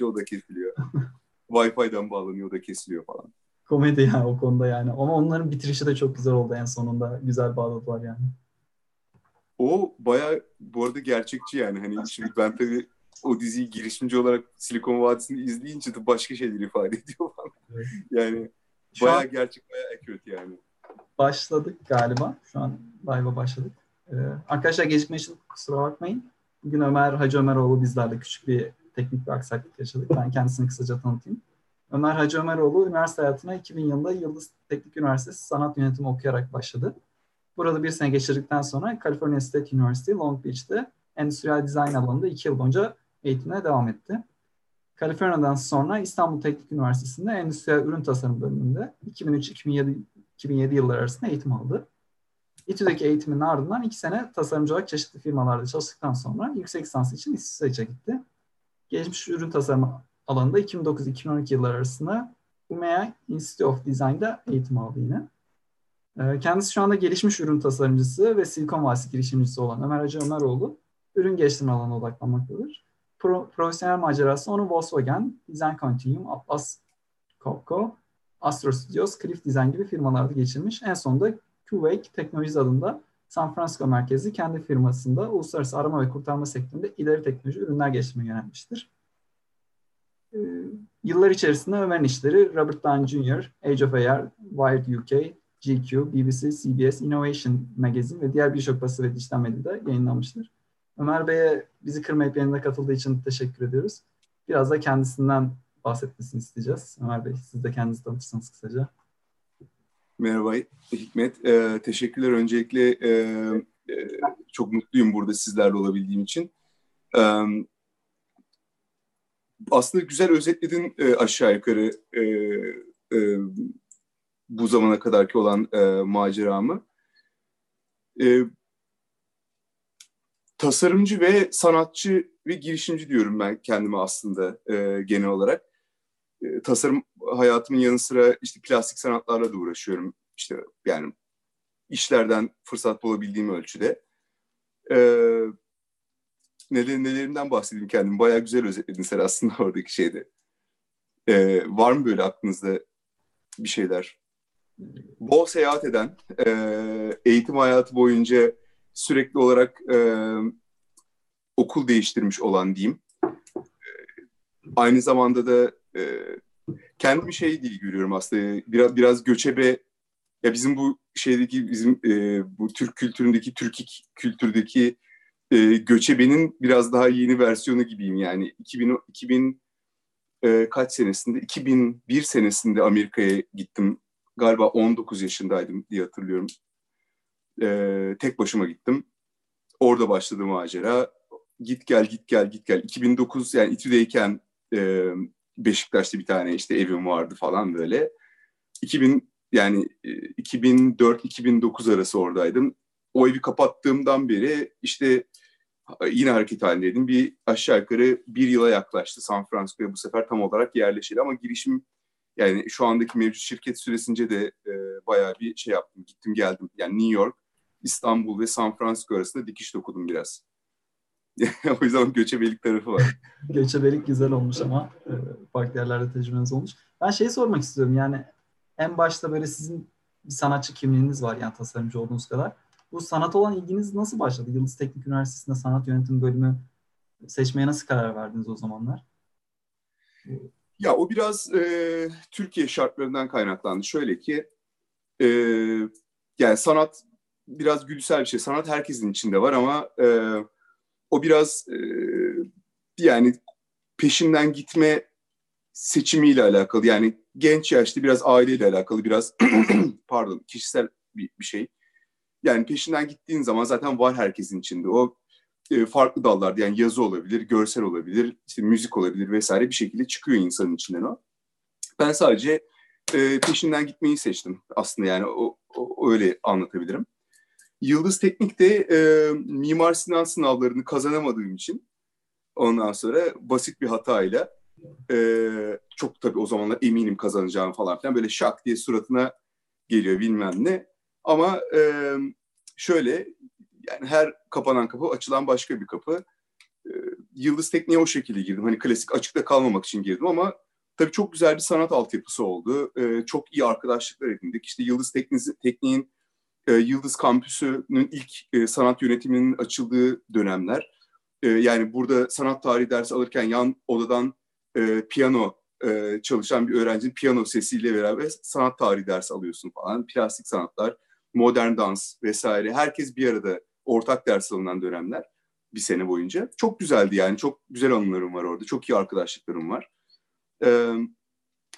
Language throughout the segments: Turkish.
o da kesiliyor. Wi-Fi'den bağlanıyor o da kesiliyor falan. Komedi yani o konuda yani. Ama onların bitirişi de çok güzel oldu en sonunda. Güzel bağladılar yani. O baya bu arada gerçekçi yani. Hani şimdi ben tabii o diziyi girişimci olarak Silikon Vadisi'ni izleyince de başka şeyler ifade ediyor falan. Evet. Yani Şu bayağı an... gerçek, bayağı accurate yani. Başladık galiba. Şu an live'a başladık. Ee, arkadaşlar gecikme için kusura bakmayın. Bugün Ömer Hacı Ömeroğlu bizlerle küçük bir teknik bir aksaklık yaşadık. Ben kendisini kısaca tanıtayım. Ömer Hacı Ömeroğlu üniversite hayatına 2000 yılında Yıldız Teknik Üniversitesi Sanat Yönetimi okuyarak başladı. Burada bir sene geçirdikten sonra California State University Long Beach'te endüstriyel dizayn alanında iki yıl boyunca eğitimine devam etti. California'dan sonra İstanbul Teknik Üniversitesi'nde endüstriyel ürün tasarım bölümünde 2003-2007 2007 yılları arasında eğitim aldı. İTÜ'deki eğitiminin ardından iki sene tasarımcı olarak çeşitli firmalarda çalıştıktan sonra yüksek lisans için İsviçre'ye gitti. Gelişmiş ürün tasarımı alanında 2009-2012 yılları arasında UMEA Institute of Design'da eğitim aldı yine. Ee, kendisi şu anda gelişmiş ürün tasarımcısı ve Silikon Vadisi girişimcisi olan Ömer Hacı Ömeroğlu ürün geliştirme alanına odaklanmaktadır. Pro, profesyonel macerası onu Volkswagen, Design Continuum, Atlas Copco, Astro Studios, Cliff Design gibi firmalarda geçirmiş. En sonunda QWake Teknoloji adında San Francisco merkezli kendi firmasında uluslararası arama ve kurtarma sektöründe ileri teknoloji ürünler geliştirmeye yönelmiştir. Ee, yıllar içerisinde Ömer'in işleri Robert Downey Jr., Age of Air, Wired UK, GQ, BBC, CBS, Innovation Magazine ve diğer birçok basın ve dijital medyada yayınlanmıştır. Ömer Bey'e bizi kırmayıp yanına katıldığı için teşekkür ediyoruz. Biraz da kendisinden bahsetmesini isteyeceğiz. Ömer Bey siz de kendinizi tanıtırsanız kısaca. Merhaba Hikmet. Ee, teşekkürler öncelikle. E, e, çok mutluyum burada sizlerle olabildiğim için. E, aslında güzel özetledin e, aşağı yukarı e, e, bu zamana kadarki olan e, maceramı. E, tasarımcı ve sanatçı ve girişimci diyorum ben kendime aslında e, genel olarak. E, tasarım hayatımın yanı sıra işte plastik sanatlarla da uğraşıyorum. İşte yani işlerden fırsat bulabildiğim ölçüde. E, neler, nelerinden bahsedeyim kendim. Bayağı güzel özetledin sen aslında oradaki şeyde. E, var mı böyle aklınızda bir şeyler? Bol seyahat eden, e, eğitim hayatı boyunca sürekli olarak e, okul değiştirmiş olan diyeyim. E, aynı zamanda da e, kendimi şey diye görüyorum aslında. Biraz biraz göçebe ya bizim bu şeydeki bizim e, bu Türk kültüründeki Türkik kültürdeki e, göçebenin biraz daha yeni versiyonu gibiyim. Yani 2000 2000 e, kaç senesinde? 2001 senesinde Amerika'ya gittim. Galiba 19 yaşındaydım diye hatırlıyorum. E, tek başıma gittim. Orada başladı macera. Git gel git gel git gel. 2009 yani İTÜ'deyken e, Beşiktaş'ta bir tane işte evim vardı falan böyle 2000 yani 2004-2009 e, arası oradaydım. O evi kapattığımdan beri işte yine hareket halindeydim. Bir aşağı yukarı bir yıla yaklaştı San Francisco'ya bu sefer tam olarak yerleşeli ama girişim yani şu andaki mevcut şirket süresince de e, bayağı bir şey yaptım. Gittim geldim. Yani New York, İstanbul ve San Francisco arasında dikiş dokudum biraz. o yüzden göçebelik tarafı var. göçebelik güzel olmuş ama e, farklı yerlerde tecrübeniz olmuş. Ben şey sormak istiyorum yani en başta böyle sizin bir sanatçı kimliğiniz var yani tasarımcı olduğunuz kadar. Bu sanat olan ilginiz nasıl başladı? Yıldız Teknik Üniversitesi'nde sanat yönetim bölümü seçmeye nasıl karar verdiniz o zamanlar? Ya o biraz e, Türkiye şartlarından kaynaklandı. Şöyle ki e, yani sanat biraz gülsel bir şey. Sanat herkesin içinde var ama e, o biraz e, yani peşinden gitme seçimiyle alakalı. Yani genç yaşta biraz aileyle alakalı, biraz pardon kişisel bir, bir şey. Yani peşinden gittiğin zaman zaten var herkesin içinde. O e, farklı dallarda yani yazı olabilir, görsel olabilir, işte müzik olabilir vesaire bir şekilde çıkıyor insanın içinden o. Ben sadece e, peşinden gitmeyi seçtim aslında yani o, o öyle anlatabilirim. Yıldız Teknik'te e, Mimar Sinan sınavlarını kazanamadığım için ondan sonra basit bir hatayla e, çok tabii o zamanlar eminim kazanacağım falan filan böyle şak diye suratına geliyor bilmem ne. Ama e, şöyle yani her kapanan kapı açılan başka bir kapı. E, Yıldız Tekniğe o şekilde girdim. Hani klasik açıkta kalmamak için girdim ama tabii çok güzel bir sanat altyapısı oldu. E, çok iyi arkadaşlıklar edindik. İşte Yıldız Tekniğin e, Yıldız Kampüsü'nün ilk e, sanat yönetiminin açıldığı dönemler. E, yani burada sanat tarihi dersi alırken yan odadan e, piyano e, çalışan bir öğrencinin piyano sesiyle beraber sanat tarihi dersi alıyorsun falan. Plastik sanatlar, modern dans vesaire. Herkes bir arada ortak ders alınan dönemler bir sene boyunca. Çok güzeldi yani. Çok güzel anılarım var orada. Çok iyi arkadaşlıklarım var. Ee,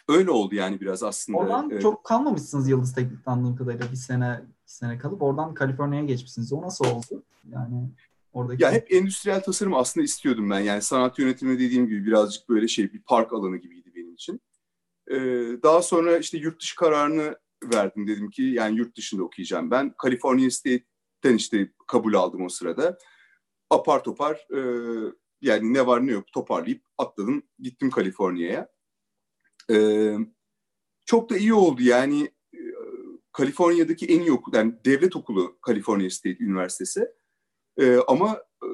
öyle oldu yani biraz aslında. Oradan ee, çok kalmamışsınız Yıldız Teknik'te anladığım kadarıyla bir sene bir sene kalıp oradan Kaliforniya'ya geçmişsiniz. O nasıl oldu? Yani oradaki... Ya hep endüstriyel tasarım aslında istiyordum ben. Yani sanat yönetimi dediğim gibi birazcık böyle şey bir park alanı gibiydi benim için. Ee, daha sonra işte yurt dışı kararını verdim. Dedim ki yani yurt dışında okuyacağım ben. California State'ten işte kabul aldım o sırada. Apar topar e, yani ne var ne yok toparlayıp atladım. Gittim Kaliforniya'ya. Ee, çok da iyi oldu yani e, Kaliforniya'daki en iyi okul, yani devlet okulu California State Üniversitesi. Ee, ama e,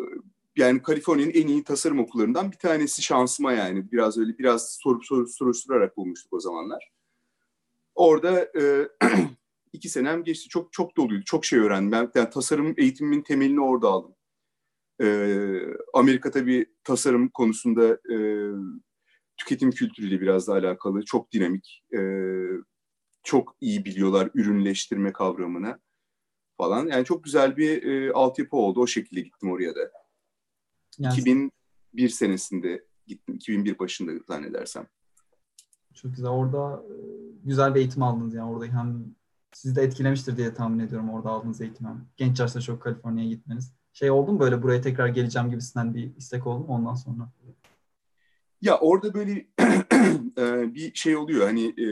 yani Kaliforniya'nın en iyi tasarım okullarından bir tanesi şansıma yani. Biraz öyle biraz sorup sorup soruşturarak bulmuştuk o zamanlar. Orada e, iki senem geçti. Çok çok doluydu. Çok şey öğrendim. Ben yani tasarım eğitimimin temelini orada aldım. Ee, Amerika tabii tasarım konusunda e, tüketim kültürüyle biraz da alakalı. Çok dinamik. E, çok iyi biliyorlar ürünleştirme kavramını falan. Yani çok güzel bir e, altyapı oldu. O şekilde gittim oraya da. Yani... 2001 senesinde gittim. 2001 başında zannedersem. Çok güzel. Orada e, güzel bir eğitim aldınız yani. Orada hem sizi de etkilemiştir diye tahmin ediyorum orada aldığınız eğitim. Hem. Genç yaşta çok Kaliforniya'ya gitmeniz. Şey oldu mu böyle buraya tekrar geleceğim gibisinden bir istek oldu mu ondan sonra? Ya orada böyle e, bir şey oluyor hani e,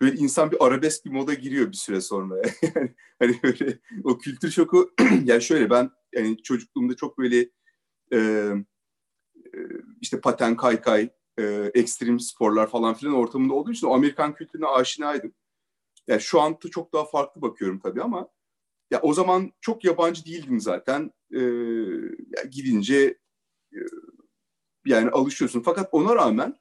böyle insan bir arabesk bir moda giriyor bir süre sonra. yani, hani böyle o kültür şoku yani şöyle ben yani çocukluğumda çok böyle e, işte paten kaykay e, ekstrem sporlar falan filan ortamında olduğu için o Amerikan kültürüne aşinaydım. Yani şu an çok daha farklı bakıyorum tabii ama ya o zaman çok yabancı değildim zaten. E, gidince e, yani alışıyorsun. Fakat ona rağmen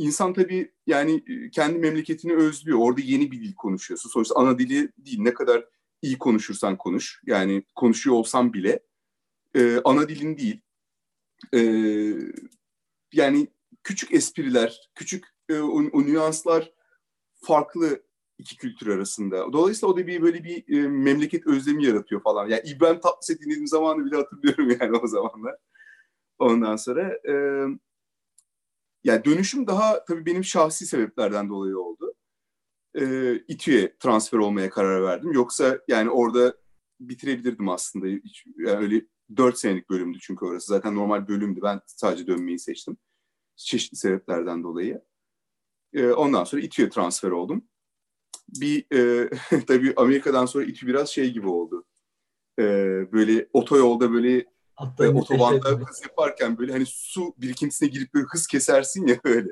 insan tabii yani e, kendi memleketini özlüyor. Orada yeni bir dil konuşuyorsun. Sonuçta ana dili değil. Ne kadar iyi konuşursan konuş. Yani konuşuyor olsam bile e, ana dilin değil. E, yani küçük espriler, küçük e, o, o nüanslar farklı iki kültür arasında. Dolayısıyla o da bir böyle bir e, memleket özlemi yaratıyor falan. Yani İbrahim Tatlıses'i dinlediğim zamanı bile hatırlıyorum yani o zamanlar. Ondan sonra e, yani dönüşüm daha tabii benim şahsi sebeplerden dolayı oldu. E, İTÜ'ye transfer olmaya karar verdim. Yoksa yani orada bitirebilirdim aslında. Hiç, yani öyle dört senelik bölümdü çünkü orası. Zaten normal bölümdü. Ben sadece dönmeyi seçtim. Çeşitli sebeplerden dolayı. E, ondan sonra İTÜ'ye transfer oldum. Bir e, tabii Amerika'dan sonra İTÜ biraz şey gibi oldu. E, böyle otoyolda böyle Hatta ve otobanda hız yaparken böyle hani su birikintisine girip böyle hız kesersin ya öyle.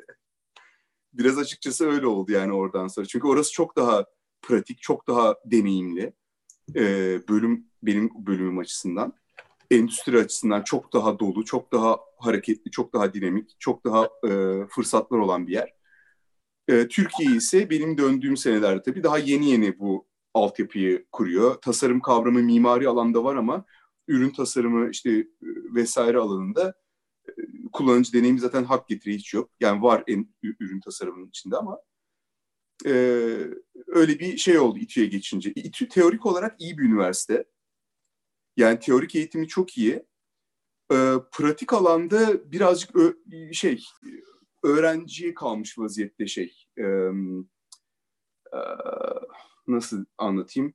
Biraz açıkçası öyle oldu yani oradan sonra. Çünkü orası çok daha pratik, çok daha deneyimli. Ee, bölüm benim bölümüm açısından. Endüstri açısından çok daha dolu, çok daha hareketli, çok daha dinamik, çok daha e, fırsatlar olan bir yer. E, Türkiye ise benim döndüğüm senelerde tabii daha yeni yeni bu altyapıyı kuruyor. Tasarım kavramı mimari alanda var ama ürün tasarımı işte e, vesaire alanında e, kullanıcı deneyimi zaten hak getiri hiç yok. Yani var en ürün tasarımının içinde ama e, öyle bir şey oldu İTÜ'ye geçince. İTÜ teorik olarak iyi bir üniversite. Yani teorik eğitimi çok iyi. E, pratik alanda birazcık ö, şey öğrenciye kalmış vaziyette şey. E, e, nasıl anlatayım?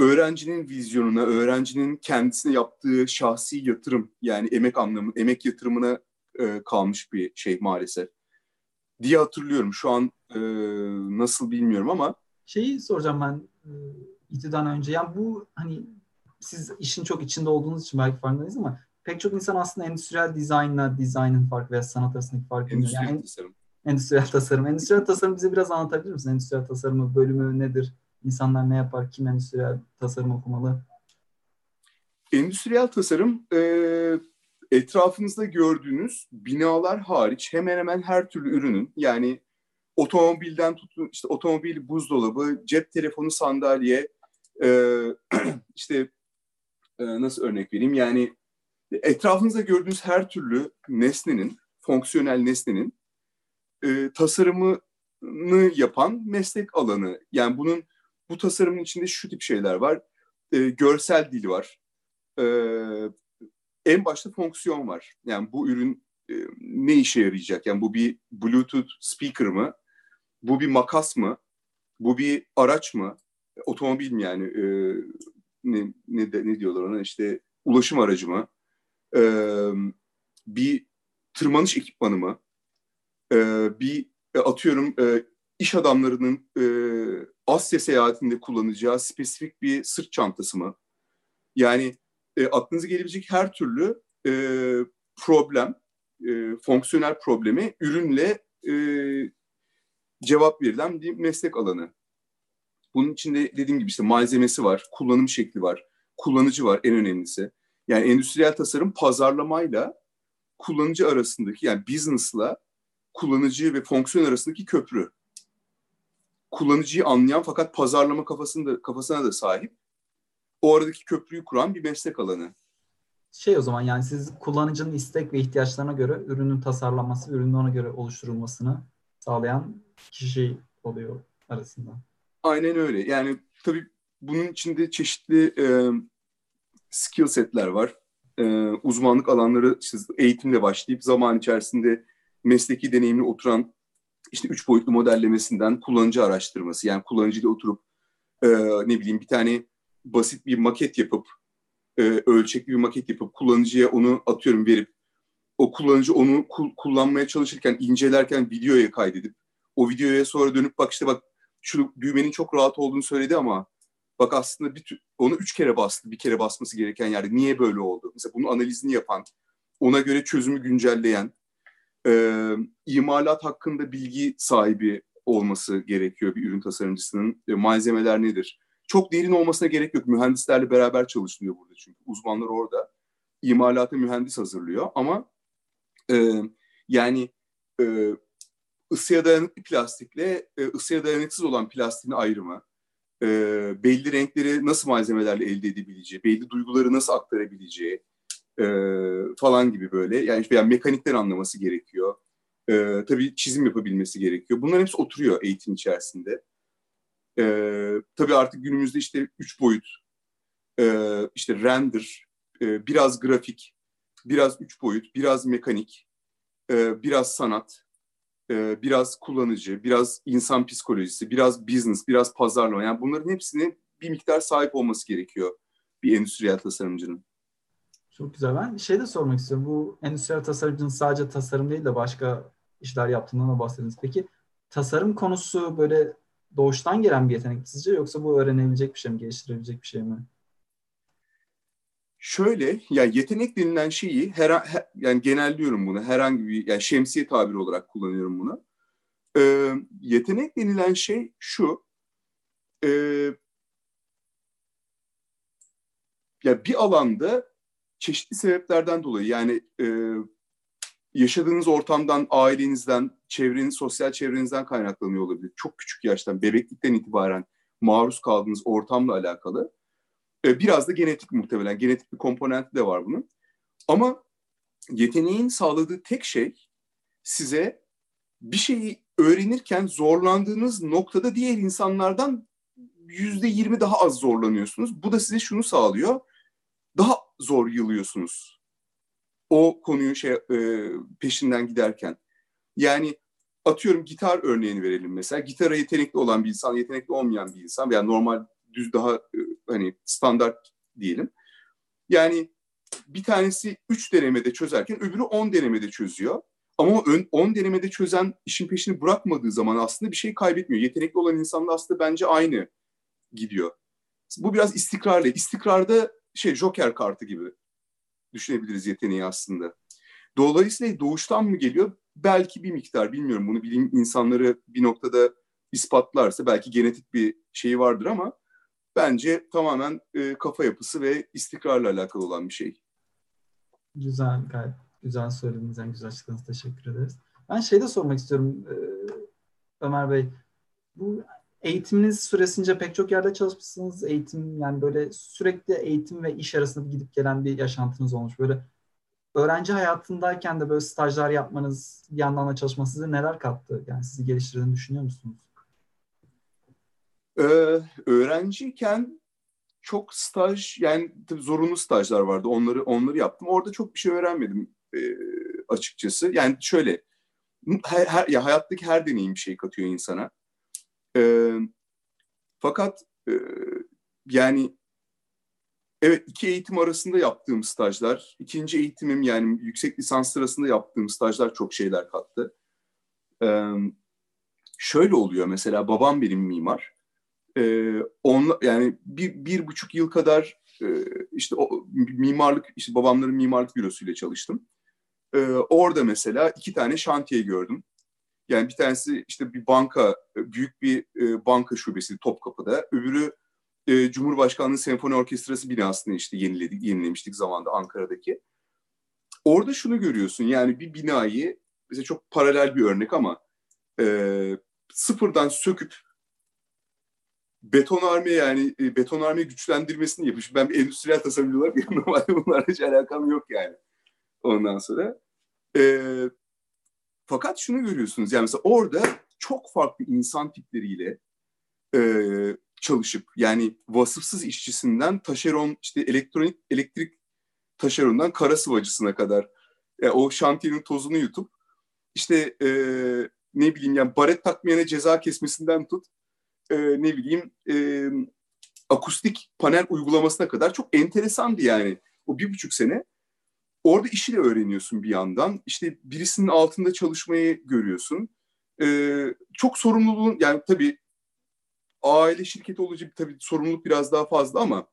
Öğrencinin vizyonuna, öğrencinin kendisine yaptığı şahsi yatırım yani emek anlamı, emek yatırımına e, kalmış bir şey maalesef diye hatırlıyorum. Şu an e, nasıl bilmiyorum ama şeyi soracağım ben e, İTÜ'den önce. Yani bu hani siz işin çok içinde olduğunuz için belki farkındayız ama pek çok insan aslında endüstriyel dizaynla dizaynın farkı veya sanat arasındaki farkı endüstriyel yani, tasarım. Endüstriyel tasarım. Endüstriyel tasarım bize biraz anlatabilir misin? Endüstriyel tasarımı bölümü nedir? İnsanlar ne yapar? Kim endüstriyel tasarım okumalı? endüstriyel tasarım e, etrafınızda gördüğünüz binalar hariç hemen hemen her türlü ürünün yani otomobilden tutun işte otomobil buzdolabı, cep telefonu, sandalye e, işte e, nasıl örnek vereyim yani etrafınızda gördüğünüz her türlü nesnenin, fonksiyonel nesnenin e, tasarımını yapan meslek alanı. Yani bunun bu tasarımın içinde şu tip şeyler var. E, görsel dil var. E, en başta fonksiyon var. Yani bu ürün e, ne işe yarayacak? Yani bu bir Bluetooth speaker mı? Bu bir makas mı? Bu bir araç mı? Otomobil mi yani? E, ne, ne, ne diyorlar ona? İşte ulaşım aracı mı? E, bir tırmanış ekipmanı mı? E, bir atıyorum e, iş adamlarının e, Asya seyahatinde kullanacağı spesifik bir sırt çantası mı? Yani e, aklınıza gelebilecek her türlü e, problem, e, fonksiyonel problemi ürünle e, cevap verilen bir meslek alanı. Bunun içinde dediğim gibi işte malzemesi var, kullanım şekli var, kullanıcı var en önemlisi. Yani endüstriyel tasarım pazarlamayla kullanıcı arasındaki yani business'la kullanıcı ve fonksiyon arasındaki köprü. Kullanıcıyı anlayan fakat pazarlama kafasında kafasına da sahip. O aradaki köprüyü kuran bir meslek alanı. Şey o zaman yani siz kullanıcının istek ve ihtiyaçlarına göre ürünün tasarlanması, ürünün ona göre oluşturulmasını sağlayan kişi oluyor arasında. Aynen öyle. Yani tabii bunun içinde çeşitli e, skill setler var. E, uzmanlık alanları işte eğitimle başlayıp zaman içerisinde mesleki deneyimli oturan işte üç boyutlu modellemesinden kullanıcı araştırması yani kullanıcıyla oturup e, ne bileyim bir tane basit bir maket yapıp e, ölçekli bir maket yapıp kullanıcıya onu atıyorum verip o kullanıcı onu ku- kullanmaya çalışırken incelerken videoya kaydedip o videoya sonra dönüp bak işte bak şu düğmenin çok rahat olduğunu söyledi ama bak aslında bir onu üç kere bastı bir kere basması gereken yerde niye böyle oldu? Mesela bunun analizini yapan ona göre çözümü güncelleyen e, imalat hakkında bilgi sahibi olması gerekiyor bir ürün tasarımcısının. E, malzemeler nedir? Çok derin olmasına gerek yok. Mühendislerle beraber çalışılıyor burada çünkü. Uzmanlar orada. İmalata mühendis hazırlıyor ama e, yani e, ısıya dayanıklı plastikle e, ısıya dayanıksız olan plastiğin ayrımı, e, belli renkleri nasıl malzemelerle elde edebileceği, belli duyguları nasıl aktarabileceği, e, falan gibi böyle. Yani veya mekanikten anlaması gerekiyor. E, tabii çizim yapabilmesi gerekiyor. Bunların hepsi oturuyor eğitim içerisinde. E, tabii artık günümüzde işte üç boyut, e, işte render, e, biraz grafik, biraz üç boyut, biraz mekanik, e, biraz sanat, e, biraz kullanıcı, biraz insan psikolojisi, biraz business, biraz pazarlama. Yani bunların hepsine bir miktar sahip olması gerekiyor bir endüstriyel tasarımcının. Çok güzel. Ben şey de sormak istiyorum. Bu endüstriyel tasarımcının sadece tasarım değil de başka işler yaptığından da bahsediniz. Peki tasarım konusu böyle doğuştan gelen bir yetenek sizce yoksa bu öğrenebilecek bir şey mi, geliştirebilecek bir şey mi? Şöyle, yani yetenek denilen şeyi her, her yani genelliyorum bunu herhangi bir yani şemsiye tabiri olarak kullanıyorum bunu. Ee, yetenek denilen şey şu. E, ya bir alanda çeşitli sebeplerden dolayı yani e, yaşadığınız ortamdan, ailenizden, çevreniz, sosyal çevrenizden kaynaklanıyor olabilir. Çok küçük yaştan, bebeklikten itibaren maruz kaldığınız ortamla alakalı. E, biraz da genetik muhtemelen, genetik bir komponenti de var bunun. Ama yeteneğin sağladığı tek şey size bir şeyi öğrenirken zorlandığınız noktada diğer insanlardan yüzde yirmi daha az zorlanıyorsunuz. Bu da size şunu sağlıyor. Daha zor yılıyorsunuz. O konuyu şey e, peşinden giderken. Yani atıyorum gitar örneğini verelim mesela. Gitara yetenekli olan bir insan, yetenekli olmayan bir insan veya normal düz daha e, hani standart diyelim. Yani bir tanesi 3 denemede çözerken öbürü 10 denemede çözüyor. Ama o 10 denemede çözen işin peşini bırakmadığı zaman aslında bir şey kaybetmiyor. Yetenekli olan insanla aslında bence aynı gidiyor. Bu biraz istikrarlı. İstikrarda şey Joker kartı gibi düşünebiliriz yeteneği aslında. Dolayısıyla doğuştan mı geliyor? Belki bir miktar bilmiyorum. Bunu bilim insanları bir noktada ispatlarsa belki genetik bir şeyi vardır ama bence tamamen e, kafa yapısı ve istikrarla alakalı olan bir şey. Güzel, gayet güzel söylediniz. En güzel açıkladınız. Teşekkür ederiz. Ben şey de sormak istiyorum e, Ömer Bey. Bu eğitiminiz süresince pek çok yerde çalışmışsınız. Eğitim yani böyle sürekli eğitim ve iş arasında gidip gelen bir yaşantınız olmuş. Böyle öğrenci hayatındayken de böyle stajlar yapmanız, bir yandan da çalışmanız size neler kattı? Yani sizi geliştirdiğini düşünüyor musunuz? Ee, öğrenciyken çok staj yani tabii zorunlu stajlar vardı. Onları onları yaptım. Orada çok bir şey öğrenmedim e, açıkçası. Yani şöyle her, her ya hayattaki her deneyim bir şey katıyor insana. E, fakat e, yani evet iki eğitim arasında yaptığım stajlar, ikinci eğitimim yani yüksek lisans sırasında yaptığım stajlar çok şeyler kattı. E, şöyle oluyor mesela babam benim mimar. E, on, yani bir, bir buçuk yıl kadar e, işte o mimarlık, işte babamların mimarlık bürosuyla çalıştım. E, orada mesela iki tane şantiye gördüm. Yani bir tanesi işte bir banka, büyük bir e, banka şubesi Topkapı'da. Öbürü e, Cumhurbaşkanlığı Senfoni Orkestrası binasını işte yeniledik, yenilemiştik zamanda Ankara'daki. Orada şunu görüyorsun yani bir binayı, mesela çok paralel bir örnek ama e, sıfırdan söküp betonarme yani e, betonarme güçlendirmesini yapmış. Ben bir endüstriyel tasarımcı olarak normalde bunlarla hiç alakam yok yani. Ondan sonra. E, fakat şunu görüyorsunuz yani mesela orada çok farklı insan tipleriyle e, çalışıp yani vasıfsız işçisinden taşeron işte elektronik elektrik taşerondan kara sıvacısına kadar yani o şantiyenin tozunu yutup işte e, ne bileyim yani baret takmayana ceza kesmesinden tut e, ne bileyim e, akustik panel uygulamasına kadar çok enteresandı yani. O bir buçuk sene orada işi de öğreniyorsun bir yandan. İşte birisinin altında çalışmayı görüyorsun. Ee, çok sorumluluğun yani tabii aile şirketi olunca tabii sorumluluk biraz daha fazla ama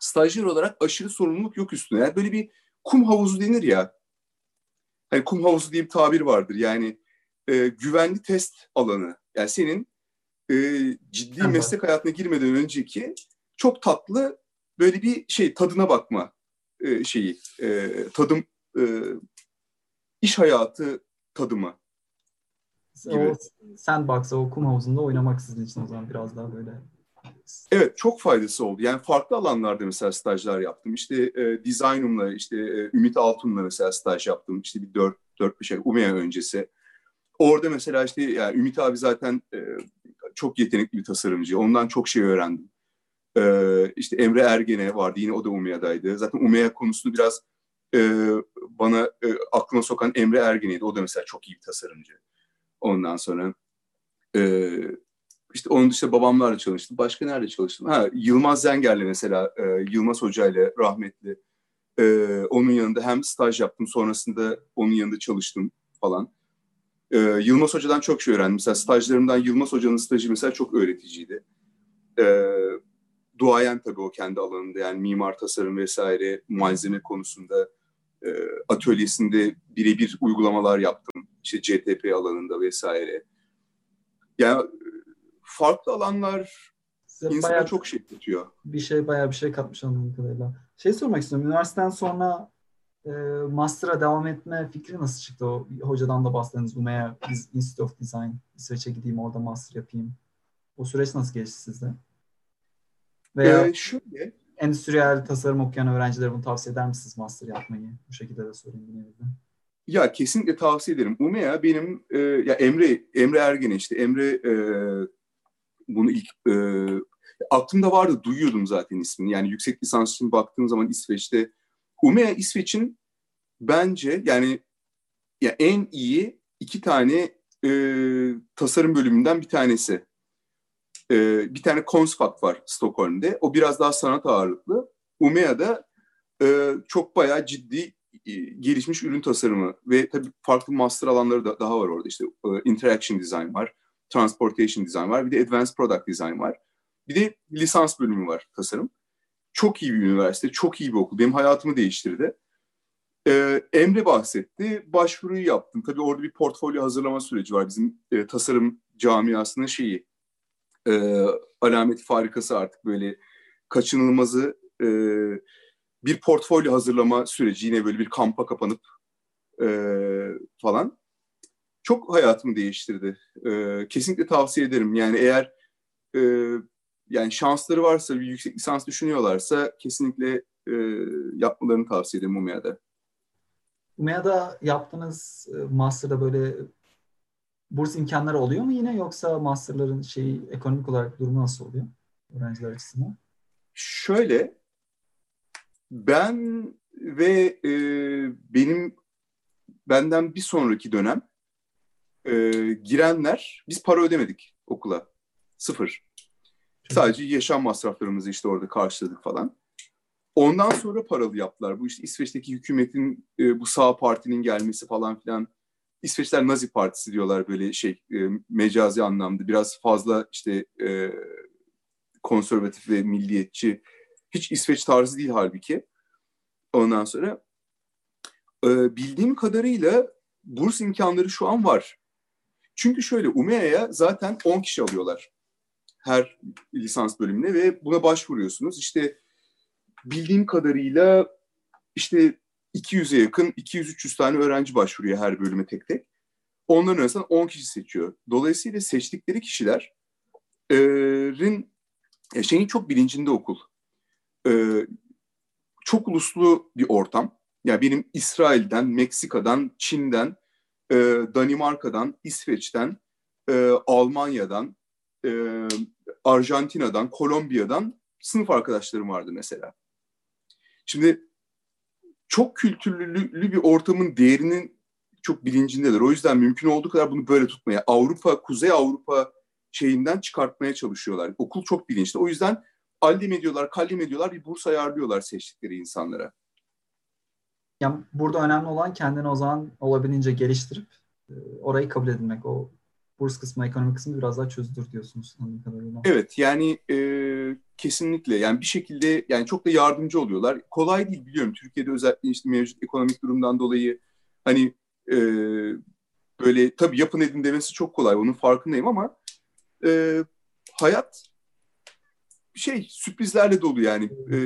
stajyer olarak aşırı sorumluluk yok üstüne. Yani böyle bir kum havuzu denir ya. Hani kum havuzu diye bir tabir vardır. Yani e, güvenli test alanı. Yani senin e, ciddi meslek hayatına girmeden önceki çok tatlı böyle bir şey tadına bakma e, şeyi e, tadım e, iş hayatı tadımı gibi. O sandbox, o kum havuzunda oynamak sizin için o zaman biraz daha böyle Evet çok faydası oldu. Yani farklı alanlarda mesela stajlar yaptım. İşte e, Designum'la, işte e, Ümit Altun'la mesela staj yaptım. İşte bir 4 4 5 ay UMEA öncesi. Orada mesela işte yani Ümit abi zaten e, çok yetenekli bir tasarımcı. Ondan çok şey öğrendim. Ee, işte Emre Ergene vardı yine o da Umea'daydı. Zaten Umea konusunu biraz e, bana e, aklıma sokan Emre Ergene'ydi. O da mesela çok iyi bir tasarımcı. Ondan sonra e, işte onun dışında babamlarla çalıştım. Başka nerede çalıştım? Ha, Yılmaz Zenger'le mesela e, Yılmaz Hoca ile rahmetli e, onun yanında hem staj yaptım sonrasında onun yanında çalıştım falan. E, Yılmaz Hoca'dan çok şey öğrendim. Mesela stajlarımdan Yılmaz Hoca'nın stajı mesela çok öğreticiydi. E, duayen tabii o kendi alanında yani mimar tasarım vesaire malzeme konusunda e, atölyesinde birebir uygulamalar yaptım. İşte CTP alanında vesaire. Yani farklı alanlar Size insana çok şey katıyor. Bir şey bayağı bir şey katmış anladığım kadarıyla. Şey sormak istiyorum. Üniversiteden sonra e, master'a devam etme fikri nasıl çıktı? O hocadan da bahsettiniz. UMEA Institute of Design. İsveç'e gideyim orada master yapayım. O süreç nasıl geçti sizde? Veya ee, şöyle, endüstriyel tasarım okuyan öğrencilere bunu tavsiye eder misiniz master yapmayı? Bu şekilde de sorayım de. Ya kesinlikle tavsiye ederim. Umea benim e, ya Emre Emre Ergen işte Emre e, bunu ilk e, aklımda vardı duyuyordum zaten ismini. Yani yüksek lisans için baktığım zaman İsveç'te Umea İsveç'in bence yani ya en iyi iki tane e, tasarım bölümünden bir tanesi e, bir tane Konsfak var Stockholm'de. O biraz daha sanat ağırlıklı. Umea'da e, çok bayağı ciddi e, gelişmiş ürün tasarımı ve tabii farklı master alanları da daha var orada. İşte e, interaction design var, transportation design var, bir de advanced product design var. Bir de lisans bölümü var tasarım. Çok iyi bir üniversite, çok iyi bir okul. Benim hayatımı değiştirdi. Ee, Emre bahsetti. Başvuruyu yaptım. Tabii orada bir portfolyo hazırlama süreci var. Bizim e, tasarım camiasının şeyi, e, alameti farikası artık böyle kaçınılmazı e, bir portfolyo hazırlama süreci yine böyle bir kampa kapanıp e, falan çok hayatımı değiştirdi. E, kesinlikle tavsiye ederim. Yani eğer e, yani şansları varsa bir yüksek lisans düşünüyorlarsa kesinlikle e, yapmalarını tavsiye ederim UMEA'da. UMEA'da yaptığınız e, master'da böyle burs imkanları oluyor mu yine yoksa masterların şeyi ekonomik olarak durumu nasıl oluyor öğrenciler açısından? Şöyle ben ve e, benim benden bir sonraki dönem e, girenler biz para ödemedik okula. Sıfır. Sadece yaşam masraflarımızı işte orada karşıladık falan. Ondan sonra paralı yaptılar. Bu işte İsveç'teki hükümetin e, bu sağ partinin gelmesi falan filan. İsveçler Nazi Partisi diyorlar böyle şey e, mecazi anlamda. Biraz fazla işte e, konservatif ve milliyetçi. Hiç İsveç tarzı değil halbuki. Ondan sonra e, bildiğim kadarıyla burs imkanları şu an var. Çünkü şöyle UMEA'ya zaten 10 kişi alıyorlar her lisans bölümüne ve buna başvuruyorsunuz. İşte bildiğim kadarıyla işte 200'e yakın 200-300 tane öğrenci başvuruyor her bölüme tek tek. Onların arasından 10 kişi seçiyor. Dolayısıyla seçtikleri kişilerin şeyin çok bilincinde okul. Çok uluslu bir ortam. Yani benim İsrail'den, Meksika'dan, Çin'den, Danimarka'dan, İsveç'ten, Almanya'dan, Arjantina'dan, Kolombiya'dan sınıf arkadaşlarım vardı mesela. Şimdi çok kültürlü bir ortamın değerinin çok bilincindeler. O yüzden mümkün olduğu kadar bunu böyle tutmaya, Avrupa, Kuzey Avrupa şeyinden çıkartmaya çalışıyorlar. Okul çok bilinçli. O yüzden allem ediyorlar, kallem ediyorlar, bir burs ayarlıyorlar seçtikleri insanlara. Yani burada önemli olan kendini o zaman olabildiğince geliştirip e, orayı kabul edilmek. O burs kısmı, ekonomik kısmı biraz daha çözülür diyorsunuz anladığım kadarıyla. Evet yani e, kesinlikle yani bir şekilde yani çok da yardımcı oluyorlar. Kolay değil biliyorum Türkiye'de özellikle işte mevcut ekonomik durumdan dolayı hani e, böyle tabii yapın edin demesi çok kolay onun farkındayım ama e, hayat şey sürprizlerle dolu yani e,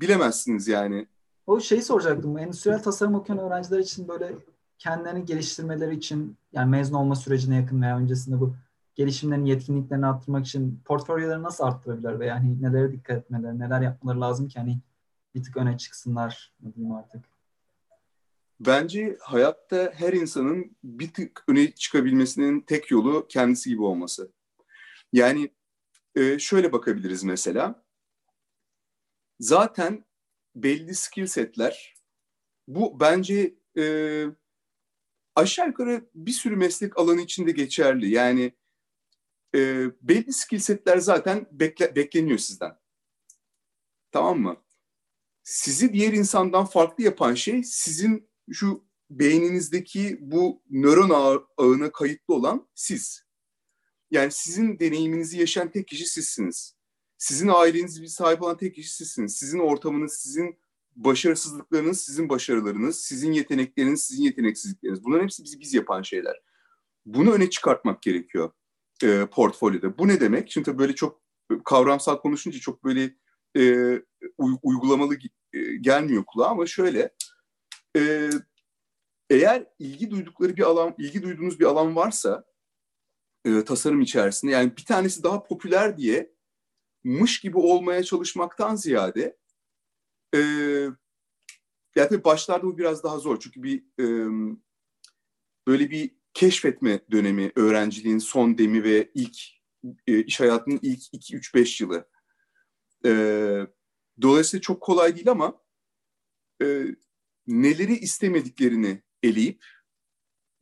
bilemezsiniz yani. O şeyi soracaktım. Endüstriyel tasarım okuyan öğrenciler için böyle kendilerini geliştirmeleri için yani mezun olma sürecine yakın veya öncesinde bu gelişimlerini, yetkinliklerini arttırmak için portfolyoları nasıl arttırabilir veya yani nelere dikkat etmeleri, neler yapmaları lazım ki hani bir tık öne çıksınlar ne diyeyim artık. Bence hayatta her insanın bir tık öne çıkabilmesinin tek yolu kendisi gibi olması. Yani e, şöyle bakabiliriz mesela. Zaten belli skill setler bu bence e, aşağı yukarı bir sürü meslek alanı içinde geçerli. Yani e, belli skill setler zaten bekle, bekleniyor sizden. Tamam mı? Sizi diğer insandan farklı yapan şey sizin şu beyninizdeki bu nöron ağ, ağına kayıtlı olan siz. Yani sizin deneyiminizi yaşayan tek kişi sizsiniz. Sizin ailenizi bir sahip olan tek kişi sizsiniz. Sizin ortamınız, sizin başarısızlıklarınız sizin başarılarınız, sizin yetenekleriniz sizin yeteneksizlikleriniz. Bunların hepsi bizi biz yapan şeyler. Bunu öne çıkartmak gerekiyor e, portfolyoda. Bu ne demek? Şimdi tabii böyle çok kavramsal konuşunca çok böyle e, uygulamalı e, gelmiyor kulağa ama şöyle e, eğer ilgi duydukları bir alan, ilgi duyduğunuz bir alan varsa e, tasarım içerisinde yani bir tanesi daha popüler diye mış gibi olmaya çalışmaktan ziyade e, yani tabii başlarda bu biraz daha zor çünkü bir e, böyle bir keşfetme dönemi öğrenciliğin son demi ve ilk e, iş hayatının ilk 2-3-5 yılı. E, dolayısıyla çok kolay değil ama e, neleri istemediklerini eleyip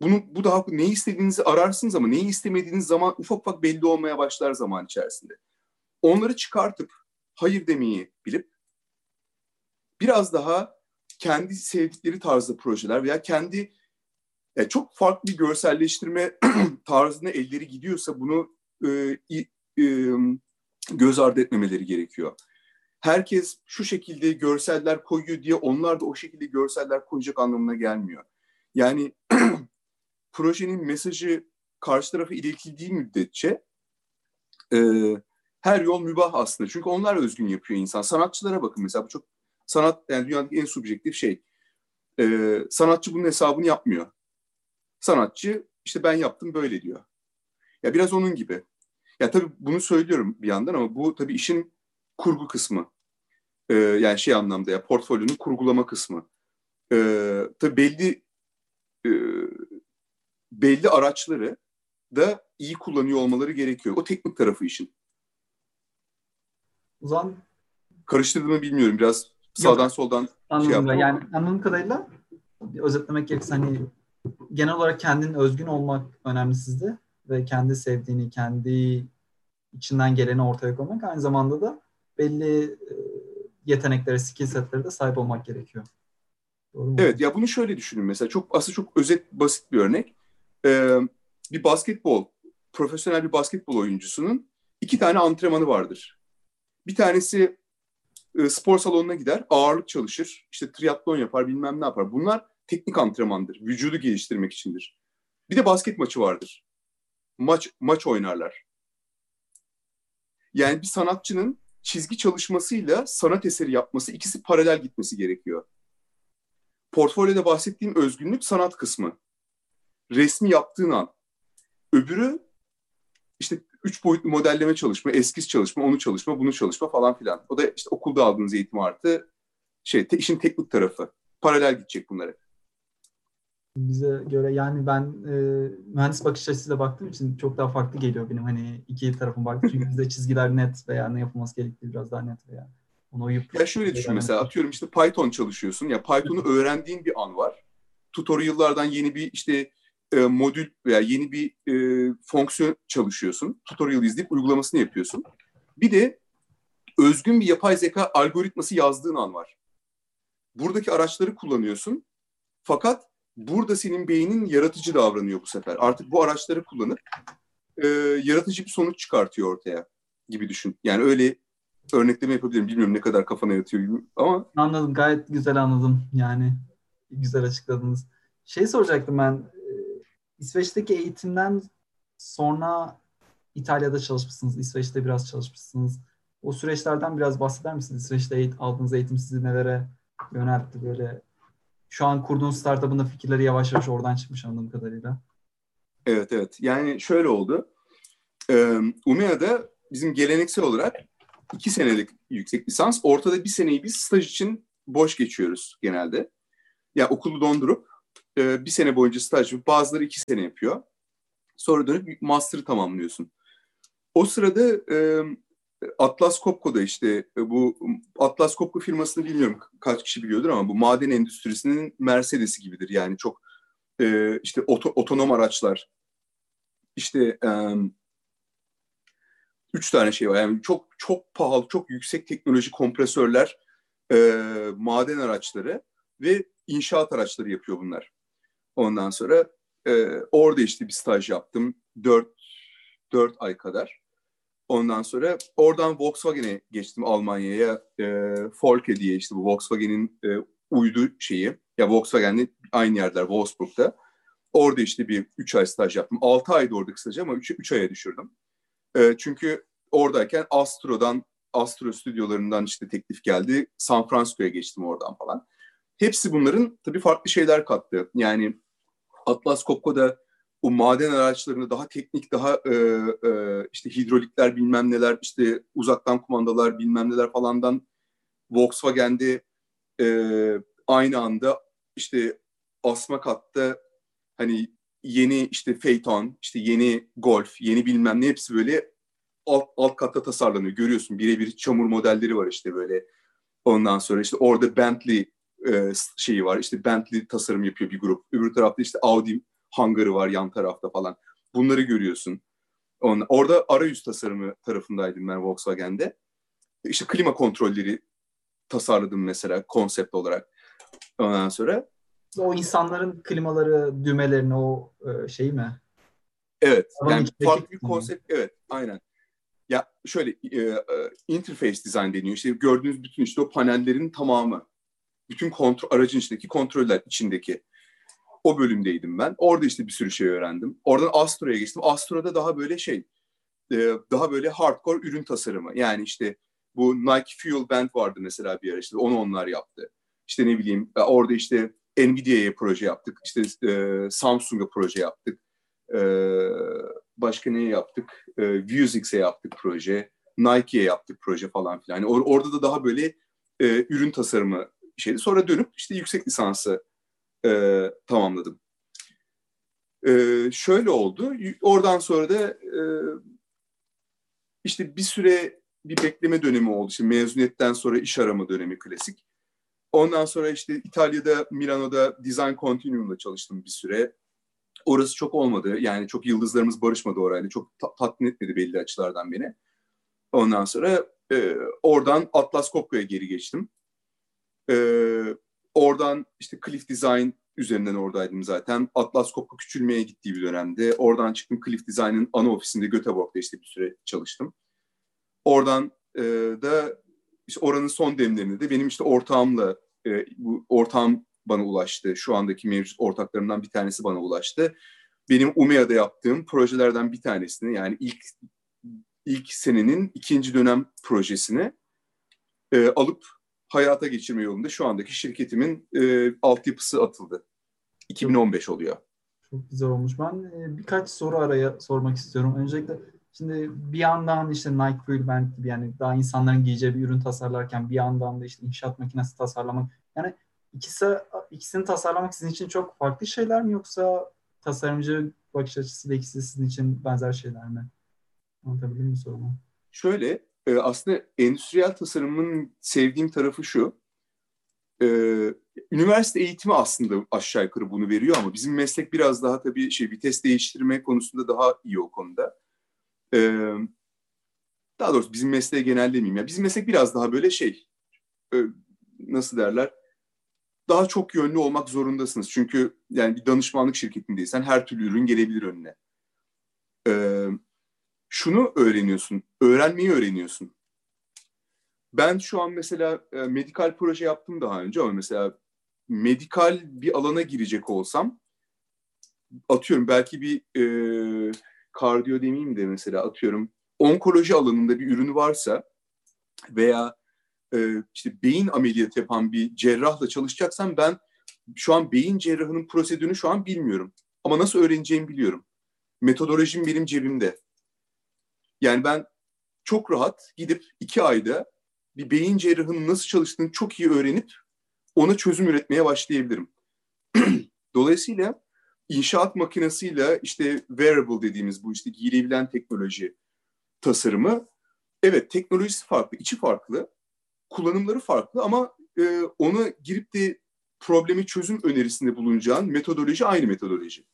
bunu bu daha neyi istediğinizi ararsınız ama neyi istemediğiniz zaman ufak ufak belli olmaya başlar zaman içerisinde. Onları çıkartıp hayır demeyi bilip biraz daha kendi sevdikleri tarzda projeler veya kendi yani çok farklı bir görselleştirme tarzına elleri gidiyorsa bunu e, e, göz ardı etmemeleri gerekiyor. Herkes şu şekilde görseller koyuyor diye onlar da o şekilde görseller koyacak anlamına gelmiyor. Yani projenin mesajı karşı tarafa iletildiği müddetçe e, her yol mübah aslında. Çünkü onlar özgün yapıyor insan. Sanatçılara bakın mesela bu çok sanat yani dünyadaki en subjektif şey. Ee, sanatçı bunun hesabını yapmıyor. Sanatçı işte ben yaptım böyle diyor. Ya biraz onun gibi. Ya tabii bunu söylüyorum bir yandan ama bu tabii işin kurgu kısmı. Ee, yani şey anlamda ya portfolyonun kurgulama kısmı. Ee, tabii belli e, belli araçları da iyi kullanıyor olmaları gerekiyor. O teknik tarafı işin. O zaman karıştırdığımı bilmiyorum. Biraz sağdan Yok, soldan şey anladım şey yaptım. Yani anladığım kadarıyla özetlemek gerekirse hani genel olarak kendin özgün olmak önemli sizde ve kendi sevdiğini, kendi içinden geleni ortaya koymak aynı zamanda da belli e, yeteneklere, skill setlere de sahip olmak gerekiyor. Doğru mu? Evet ya bunu şöyle düşünün mesela çok aslında çok özet basit bir örnek. Ee, bir basketbol profesyonel bir basketbol oyuncusunun iki tane antrenmanı vardır. Bir tanesi e, spor salonuna gider, ağırlık çalışır, işte triatlon yapar, bilmem ne yapar. Bunlar teknik antrenmandır, vücudu geliştirmek içindir. Bir de basket maçı vardır. Maç maç oynarlar. Yani bir sanatçının çizgi çalışmasıyla sanat eseri yapması ikisi paralel gitmesi gerekiyor. Portfolyoda bahsettiğim özgünlük sanat kısmı. Resmi yaptığın an. Öbürü işte üç boyutlu modelleme çalışma, eskiz çalışma, onu çalışma, bunu çalışma falan filan. O da işte okulda aldığınız eğitim artı şey te, işin teknik tarafı. Paralel gidecek bunlara. Bize göre yani ben e, mühendis bakış açısıyla baktığım için çok daha farklı geliyor benim hani iki tarafım baktım. Çünkü bizde çizgiler net veya ne yapılması gerektiği biraz daha net veya ona uyup... Ya şöyle düşün mesela atıyorum işte Python çalışıyorsun. Ya Python'u öğrendiğin bir an var. Tutorial'lardan yeni bir işte e, modül veya yeni bir e, fonksiyon çalışıyorsun. Tutorial izleyip uygulamasını yapıyorsun. Bir de özgün bir yapay zeka algoritması yazdığın an var. Buradaki araçları kullanıyorsun. Fakat burada senin beynin yaratıcı davranıyor bu sefer. Artık bu araçları kullanıp e, yaratıcı bir sonuç çıkartıyor ortaya gibi düşün. Yani öyle örnekleme yapabilirim. Bilmiyorum ne kadar kafana yatıyor ama. Anladım. Gayet güzel anladım. Yani güzel açıkladınız. Şey soracaktım ben. İsveç'teki eğitimden sonra İtalya'da çalışmışsınız, İsveç'te biraz çalışmışsınız. O süreçlerden biraz bahseder misiniz? İsveç'te eğit aldığınız eğitim sizi nelere yöneltti böyle? Şu an kurduğunuz startup'ın fikirleri yavaş yavaş oradan çıkmış anladığım kadarıyla. Evet evet. Yani şöyle oldu. UMEA'da bizim geleneksel olarak iki senelik yüksek lisans, ortada bir seneyi biz staj için boş geçiyoruz genelde. Ya yani okulu dondurup bir sene boyunca staj yapıp bazıları iki sene yapıyor. Sonra dönüp master'ı tamamlıyorsun. O sırada Atlas Copco'da işte e, bu Atlas Copco firmasını bilmiyorum kaç kişi biliyordur ama bu maden endüstrisinin Mercedes'i gibidir. Yani çok e, işte oto, otonom araçlar işte e, üç tane şey var. Yani çok çok pahalı, çok yüksek teknoloji kompresörler, e, maden araçları ve inşaat araçları yapıyor bunlar. Ondan sonra e, orada işte bir staj yaptım. Dört, dört ay kadar. Ondan sonra oradan Volkswagen'e geçtim Almanya'ya. E, Volke diye işte bu Volkswagen'in e, uydu şeyi. Ya Volkswagen'le aynı yerler Wolfsburg'da. Orada işte bir üç ay staj yaptım. Altı ayda orada kısaca ama üç, üç aya düşürdüm. E, çünkü oradayken Astro'dan, Astro stüdyolarından işte teklif geldi. San Francisco'ya geçtim oradan falan. Hepsi bunların tabii farklı şeyler kattı. Yani Atlas Copco'da o maden araçlarını daha teknik, daha e, e, işte hidrolikler bilmem neler, işte uzaktan kumandalar bilmem neler falandan Volkswagen'de e, aynı anda işte asma katta hani yeni işte Phaeton, işte yeni Golf, yeni bilmem ne hepsi böyle alt, alt katta tasarlanıyor. Görüyorsun birebir çamur modelleri var işte böyle. Ondan sonra işte orada Bentley e, şeyi var. İşte Bentley tasarım yapıyor bir grup. Öbür tarafta işte Audi hangarı var yan tarafta falan. Bunları görüyorsun. On, orada arayüz tasarımı tarafındaydım ben Volkswagen'de. İşte klima kontrolleri tasarladım mesela konsept olarak. Ondan sonra o insanların klimaları, düğmelerini o şey mi? Evet. yani farklı bir konsept. Evet. Aynen. Ya şöyle e, e, interface design deniyor. İşte gördüğünüz bütün işte o panellerin tamamı bütün kontrol, aracın içindeki kontroller içindeki o bölümdeydim ben. Orada işte bir sürü şey öğrendim. Oradan Astro'ya geçtim. Astro'da daha böyle şey e, daha böyle hardcore ürün tasarımı. Yani işte bu Nike Fuel Band vardı mesela bir ara işte onu onlar yaptı. İşte ne bileyim e, orada işte Nvidia'ya proje yaptık. İşte e, Samsung'a proje yaptık. E, başka neye yaptık? E, Vuzix'e yaptık proje. Nike'ye yaptık proje falan filan. Yani or- orada da daha böyle e, ürün tasarımı şeydi. Sonra dönüp işte yüksek lisansı e, tamamladım. E, şöyle oldu. Oradan sonra da e, işte bir süre bir bekleme dönemi oldu. İşte mezuniyetten sonra iş arama dönemi klasik. Ondan sonra işte İtalya'da, Milano'da Design Continuum'da çalıştım bir süre. Orası çok olmadı. Yani çok yıldızlarımız barışmadı orayla. Çok ta- tatmin etmedi belli açılardan beni. Ondan sonra e, oradan Atlas Copco'ya geri geçtim. E, oradan işte Cliff Design üzerinden oradaydım zaten. Atlas Copco küçülmeye gittiği bir dönemde. Oradan çıktım Cliff Design'ın ana ofisinde Göteborg'da işte bir süre çalıştım. Oradan e, da işte oranın son demlerinde de benim işte ortağımla e, bu ortağım bana ulaştı. Şu andaki mevcut ortaklarımdan bir tanesi bana ulaştı. Benim UMEA'da yaptığım projelerden bir tanesini yani ilk ilk senenin ikinci dönem projesini e, alıp hayata geçirme yolunda şu andaki şirketimin e, altyapısı atıldı. 2015 oluyor. Çok güzel olmuş. Ben e, birkaç soru araya sormak istiyorum. Öncelikle şimdi bir yandan işte Nike Fuel Band gibi yani daha insanların giyeceği bir ürün tasarlarken bir yandan da işte inşaat makinesi tasarlamak. Yani ikisi ikisini tasarlamak sizin için çok farklı şeyler mi yoksa tasarımcı bakış açısıyla ikisi sizin için benzer şeyler mi? Anlatabildim mi sorumu? Şöyle e, aslında endüstriyel tasarımın sevdiğim tarafı şu. E, üniversite eğitimi aslında aşağı yukarı bunu veriyor ama bizim meslek biraz daha tabii şey vites değiştirme konusunda daha iyi o konuda. E, daha doğrusu bizim mesleğe genellemeyeyim. Ya bizim meslek biraz daha böyle şey e, nasıl derler? Daha çok yönlü olmak zorundasınız. Çünkü yani bir danışmanlık şirketindeysen her türlü ürün gelebilir önüne. Ee, şunu öğreniyorsun, öğrenmeyi öğreniyorsun. Ben şu an mesela e, medikal proje yaptım daha önce ama mesela medikal bir alana girecek olsam atıyorum belki bir e, kardiyo demeyeyim de mesela atıyorum onkoloji alanında bir ürünü varsa veya e, işte beyin ameliyatı yapan bir cerrahla çalışacaksam ben şu an beyin cerrahının prosedürünü şu an bilmiyorum. Ama nasıl öğreneceğimi biliyorum. Metodolojim benim cebimde. Yani ben çok rahat gidip iki ayda bir beyin cerrahının nasıl çalıştığını çok iyi öğrenip ona çözüm üretmeye başlayabilirim. Dolayısıyla inşaat makinesiyle işte wearable dediğimiz bu işte giyilebilen teknoloji tasarımı evet teknolojisi farklı, içi farklı, kullanımları farklı ama e, ona girip de problemi çözüm önerisinde bulunacağın metodoloji aynı metodoloji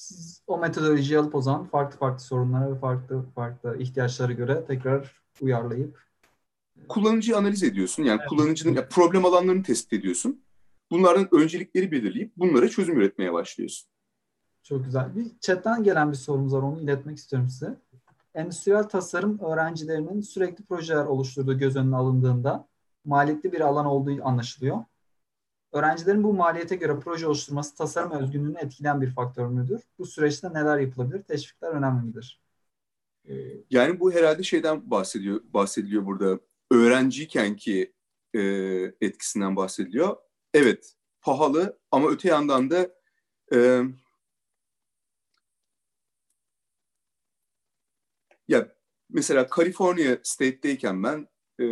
siz o metodolojiyi alıp o zaman farklı farklı sorunlara ve farklı farklı ihtiyaçlara göre tekrar uyarlayıp kullanıcıyı analiz ediyorsun. Yani evet. kullanıcının ya problem alanlarını tespit ediyorsun. Bunlardan öncelikleri belirleyip bunlara çözüm üretmeye başlıyorsun. Çok güzel. Bir chatten gelen bir sorumuz var. Onu iletmek istiyorum size. Endüstriyel tasarım öğrencilerinin sürekli projeler oluşturduğu göz önüne alındığında maliyetli bir alan olduğu anlaşılıyor. Öğrencilerin bu maliyete göre proje oluşturması tasarım özgünlüğünü etkileyen bir faktör müdür? Bu süreçte neler yapılabilir? Teşvikler önemli midir? Ee, yani bu herhalde şeyden bahsediyor bahsediliyor burada. Öğrenciyken ki e, etkisinden bahsediliyor. Evet, pahalı ama öte yandan da e, ya mesela California State'deyken ben e,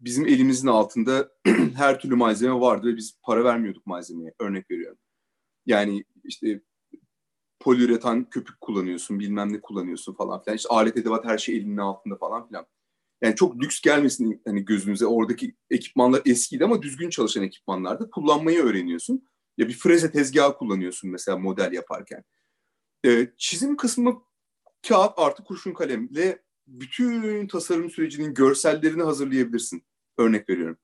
bizim elimizin altında her türlü malzeme vardı ve biz para vermiyorduk malzemeye. Örnek veriyorum. Yani işte poliüretan köpük kullanıyorsun, bilmem ne kullanıyorsun falan filan. İşte alet edevat her şey elinin altında falan filan. Yani çok lüks gelmesin hani gözünüze. Oradaki ekipmanlar eskiydi ama düzgün çalışan ekipmanlardı. Kullanmayı öğreniyorsun. Ya bir freze tezgahı kullanıyorsun mesela model yaparken. Ee, çizim kısmı kağıt artı kurşun kalemle bütün tasarım sürecinin görsellerini hazırlayabilirsin. Örnek veriyorum.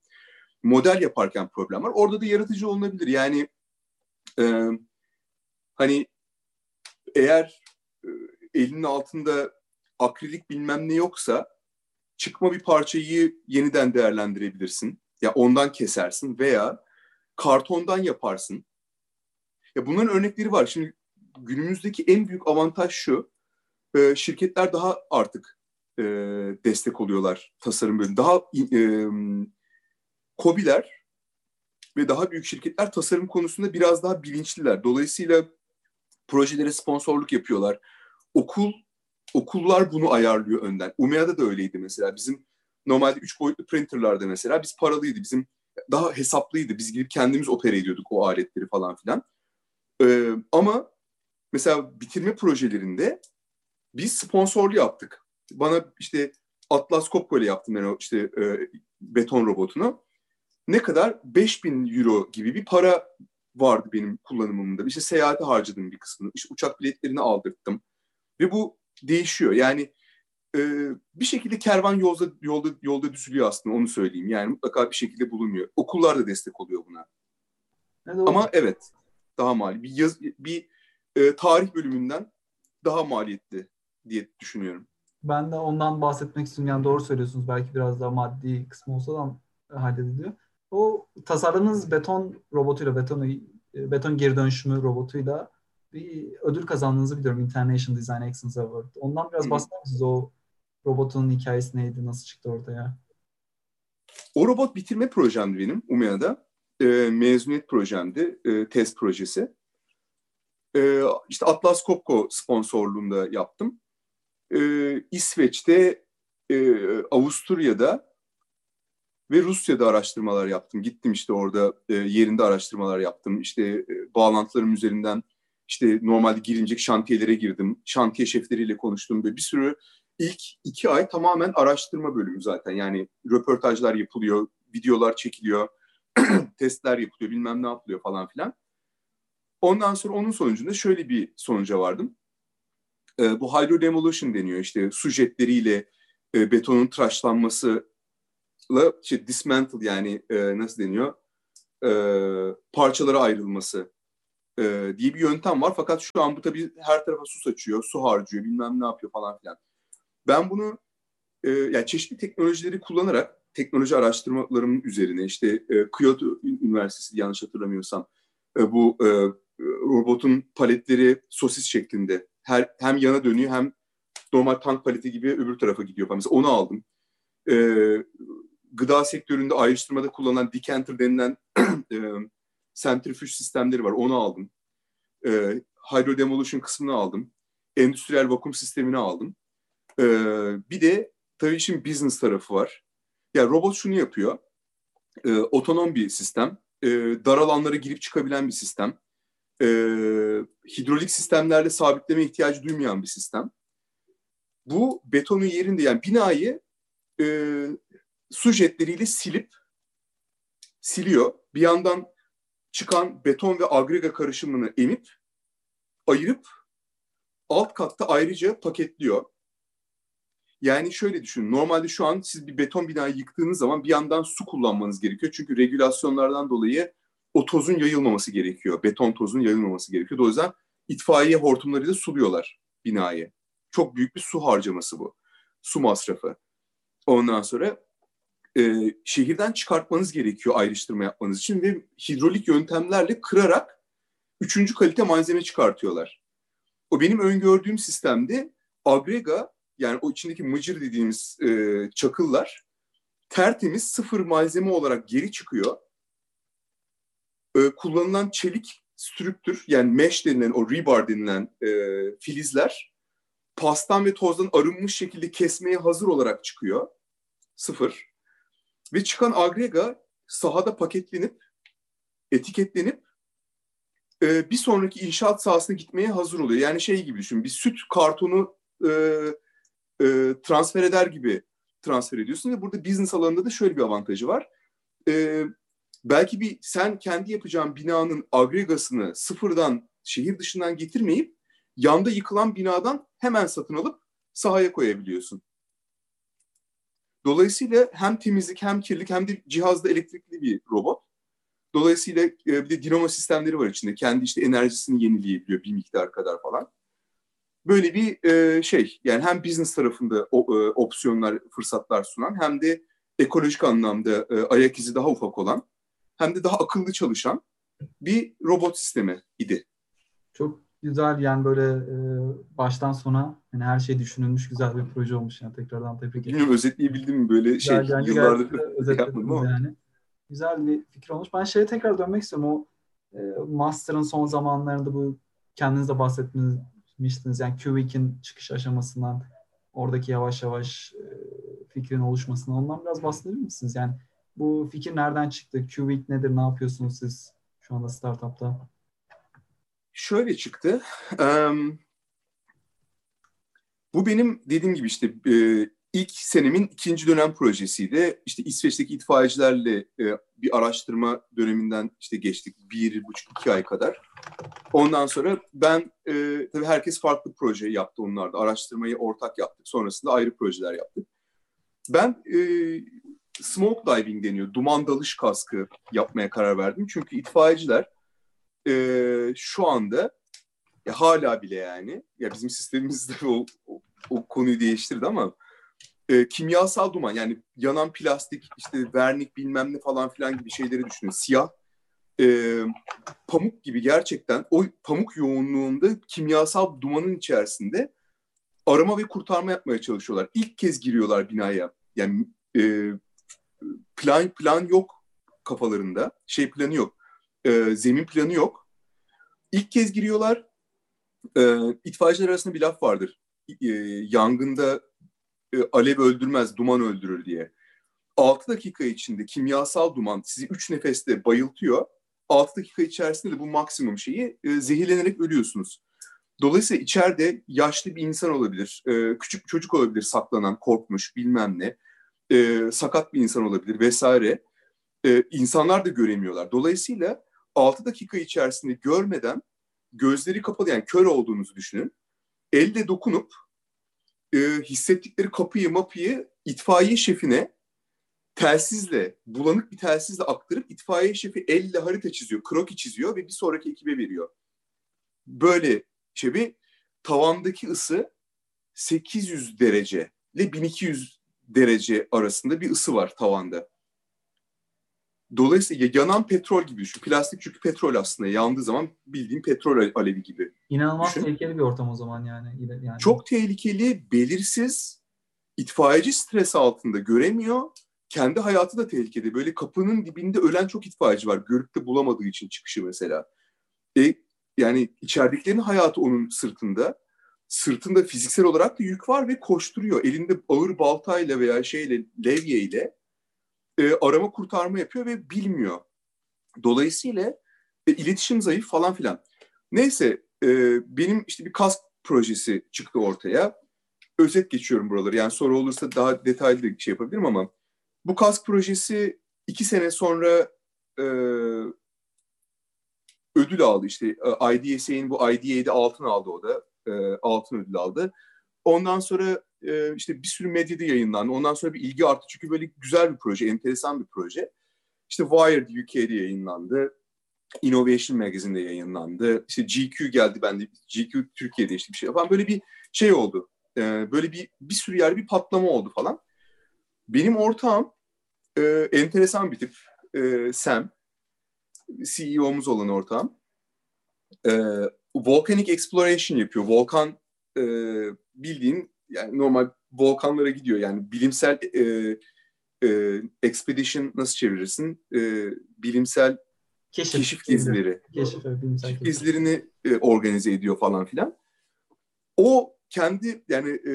Model yaparken problem var. Orada da yaratıcı olunabilir. Yani e, hani eğer e, elinin altında akrilik bilmem ne yoksa çıkma bir parçayı yeniden değerlendirebilirsin. Ya ondan kesersin veya kartondan yaparsın. Ya bunların örnekleri var. Şimdi günümüzdeki en büyük avantaj şu. e, şirketler daha artık e, destek oluyorlar tasarım bölümü. Daha e, kobiler ve daha büyük şirketler tasarım konusunda biraz daha bilinçliler. Dolayısıyla projelere sponsorluk yapıyorlar. Okul okullar bunu ayarlıyor önden. Umea'da da öyleydi mesela. Bizim normalde üç boyutlu printerlarda mesela biz paralıydı. Bizim daha hesaplıydı. Biz gidip kendimiz opera ediyorduk o aletleri falan filan. Ee, ama mesela bitirme projelerinde biz sponsorlu yaptık. Bana işte Atlas Copco ile yaptım ben o işte e, beton robotunu. Ne kadar? 5000 euro gibi bir para vardı benim kullanımımda. İşte seyahate harcadım bir kısmını. İşte uçak biletlerini aldırttım. Ve bu değişiyor. Yani e, bir şekilde kervan yolda yolda yolda düzülüyor aslında onu söyleyeyim. Yani mutlaka bir şekilde bulunuyor. Okullar da destek oluyor buna. Evet, Ama evet daha mali. Bir, yaz, bir e, tarih bölümünden daha maliyetli diye düşünüyorum. Ben de ondan bahsetmek istiyorum. Yani doğru söylüyorsunuz. Belki biraz daha maddi kısmı olsa da hallediliyor. O tasarladığınız beton robotuyla, beton, e, beton geri dönüşümü robotuyla bir ödül kazandığınızı biliyorum. International Design Excellence Award. Ondan biraz bahseder misiniz? O robotun hikayesi neydi? Nasıl çıktı ortaya? O robot bitirme projemdi benim UMEA'da. E, mezuniyet projemdi. E, test projesi. E, işte Atlas Copco sponsorluğunda yaptım. E, İsveç'te, e, Avusturya'da ve Rusya'da araştırmalar yaptım. Gittim işte orada e, yerinde araştırmalar yaptım. İşte e, bağlantılarım üzerinden işte normalde girilecek şantiyelere girdim. Şantiye şefleriyle konuştum. Böyle bir sürü ilk iki ay tamamen araştırma bölümü zaten. Yani röportajlar yapılıyor, videolar çekiliyor, testler yapılıyor, bilmem ne yapılıyor falan filan. Ondan sonra onun sonucunda şöyle bir sonuca vardım. E, bu hydrodemolition deniyor işte su jetleriyle e, betonun tıraşlanmasıyla işte dismantle yani e, nasıl deniyor e, parçalara ayrılması e, diye bir yöntem var. Fakat şu an bu tabii her tarafa su saçıyor, su harcıyor, bilmem ne yapıyor falan filan. Ben bunu e, yani çeşitli teknolojileri kullanarak teknoloji araştırmalarımın üzerine işte e, Kyoto Üniversitesi yanlış hatırlamıyorsam e, bu e, robotun paletleri sosis şeklinde her hem yana dönüyor hem normal tank paleti gibi öbür tarafa gidiyor falan. Mesela onu aldım. E, gıda sektöründe ayrıştırmada kullanılan decanter denilen e, sentrifüj sistemleri var. Onu aldım. E, hydro demolition kısmını aldım. Endüstriyel vakum sistemini aldım. E, bir de tabii işin business tarafı var. Yani robot şunu yapıyor. E, otonom bir sistem. E, dar alanlara girip çıkabilen bir sistem. E, hidrolik sistemlerle sabitleme ihtiyacı duymayan bir sistem. Bu betonun yerinde yani binayı e, su jetleriyle silip siliyor. Bir yandan çıkan beton ve agrega karışımını emip ayırıp alt katta ayrıca paketliyor. Yani şöyle düşünün. Normalde şu an siz bir beton binayı yıktığınız zaman bir yandan su kullanmanız gerekiyor. Çünkü regülasyonlardan dolayı o tozun yayılmaması gerekiyor. Beton tozun yayılmaması gerekiyor. O yüzden itfaiye hortumlarıyla suluyorlar binayı. Çok büyük bir su harcaması bu. Su masrafı. Ondan sonra e, şehirden çıkartmanız gerekiyor ayrıştırma yapmanız için ve hidrolik yöntemlerle kırarak üçüncü kalite malzeme çıkartıyorlar. O benim öngördüğüm sistemde agrega yani o içindeki mıcır dediğimiz e, çakıllar tertemiz sıfır malzeme olarak geri çıkıyor. E, kullanılan çelik strüktür yani mesh denilen o rebar denilen e, filizler pastan ve tozdan arınmış şekilde kesmeye hazır olarak çıkıyor. Sıfır. Ve çıkan agrega sahada paketlenip, etiketlenip e, bir sonraki inşaat sahasına gitmeye hazır oluyor. Yani şey gibi düşün, bir süt kartonu e, e, transfer eder gibi transfer ediyorsun ve burada business alanında da şöyle bir avantajı var. E, belki bir sen kendi yapacağın binanın agregasını sıfırdan şehir dışından getirmeyip yanda yıkılan binadan hemen satın alıp sahaya koyabiliyorsun. Dolayısıyla hem temizlik hem kirlilik hem de cihazda elektrikli bir robot. Dolayısıyla e, bir de dinamo sistemleri var içinde. Kendi işte enerjisini yenileyebiliyor bir miktar kadar falan. Böyle bir e, şey yani hem business tarafında e, opsiyonlar, fırsatlar sunan hem de ekolojik anlamda ayak izi daha ufak olan hem de daha akıllı çalışan bir robot sistemi idi. Çok güzel yani böyle e, baştan sona yani her şey düşünülmüş güzel bir proje olmuş yani tekrardan tebrik ederim. Bilmiyorum özetleyebildim mi böyle şey güzel, yani yıllardır yapmadım ama. Yani. Güzel bir fikir olmuş. Ben şeye tekrar dönmek istiyorum. O e, Master'ın son zamanlarında bu kendiniz de bahsetmiştiniz. Yani Q-Week'in çıkış aşamasından oradaki yavaş yavaş e, fikrin oluşmasından ondan biraz bahsedebilir misiniz? Yani bu fikir nereden çıktı? Q-Week nedir? Ne yapıyorsunuz siz şu anda startupta? Şöyle çıktı. Um, bu benim dediğim gibi işte e, ilk senemin ikinci dönem projesiydi. İşte İsveç'teki itfaiyecilerle e, bir araştırma döneminden işte geçtik bir buçuk iki ay kadar. Ondan sonra ben e, tabii herkes farklı proje yaptı onlarda. Araştırmayı ortak yaptık. Sonrasında ayrı projeler yaptık. Ben e, smoke diving deniyor. Duman dalış kaskı yapmaya karar verdim. Çünkü itfaiyeciler e, şu anda ya hala bile yani ya bizim sistemimizde o, o, o konuyu değiştirdi ama e, kimyasal duman yani yanan plastik işte vernik bilmem ne falan filan gibi şeyleri düşünün. Siyah e, pamuk gibi gerçekten o pamuk yoğunluğunda kimyasal dumanın içerisinde arama ve kurtarma yapmaya çalışıyorlar. İlk kez giriyorlar binaya. Yani e, plan plan yok kafalarında. Şey planı yok. E, zemin planı yok. İlk kez giriyorlar. E, itfaiyeciler arasında bir laf vardır. E, yangında e, alev öldürmez, duman öldürür diye. 6 dakika içinde kimyasal duman sizi 3 nefeste bayıltıyor. 6 dakika içerisinde de bu maksimum şeyi e, zehirlenerek ölüyorsunuz. Dolayısıyla içeride yaşlı bir insan olabilir, e, küçük bir çocuk olabilir saklanan, korkmuş bilmem ne, e, sakat bir insan olabilir vesaire. E, insanlar da göremiyorlar. Dolayısıyla 6 dakika içerisinde görmeden gözleri kapalı yani kör olduğunuzu düşünün. Elle dokunup e, hissettikleri kapıyı mapıyı itfaiye şefine telsizle, bulanık bir telsizle aktarıp itfaiye şefi elle harita çiziyor, kroki çiziyor ve bir sonraki ekibe veriyor. Böyle şey bir tavandaki ısı 800 derece ile 1200 derece arasında bir ısı var tavanda. Dolayısıyla yanan petrol gibi düşün. Plastik çünkü petrol aslında yandığı zaman bildiğin petrol alevi gibi. İnanılmaz düşün. tehlikeli bir ortam o zaman yani. yani. Çok tehlikeli, belirsiz, itfaiyeci stres altında göremiyor. Kendi hayatı da tehlikede. Böyle kapının dibinde ölen çok itfaiyeci var. Görüp de bulamadığı için çıkışı mesela. E, yani içeridekilerin hayatı onun sırtında. Sırtında fiziksel olarak da yük var ve koşturuyor. Elinde ağır baltayla veya şeyle, levyeyle e, arama kurtarma yapıyor ve bilmiyor. Dolayısıyla e, iletişim zayıf falan filan. Neyse e, benim işte bir kask projesi çıktı ortaya. Özet geçiyorum buraları. Yani soru olursa daha detaylı bir şey yapabilirim ama bu kask projesi iki sene sonra e, ödül aldı. İşte e, IDSA'nin bu IDA'de altın aldı o da. E, altın ödül aldı. Ondan sonra e, işte bir sürü medyada yayınlandı. Ondan sonra bir ilgi arttı. Çünkü böyle güzel bir proje, enteresan bir proje. İşte Wired UK'de yayınlandı. Innovation Magazine'de yayınlandı. İşte GQ geldi ben de GQ Türkiye'de işte bir şey yapan böyle bir şey oldu. Ee, böyle bir bir sürü yer bir patlama oldu falan. Benim ortağım e, enteresan bir tip. E, Sam. CEO'muz olan ortağım. E, volcanic exploration yapıyor. Volkan e, bildiğin yani normal volkanlara gidiyor. Yani bilimsel e, e, expedition nasıl çevirirsin? E, bilimsel keşif, keşif gezileri. Keşif, bilimsel keşif gezilerini e, organize ediyor falan filan. O kendi yani e,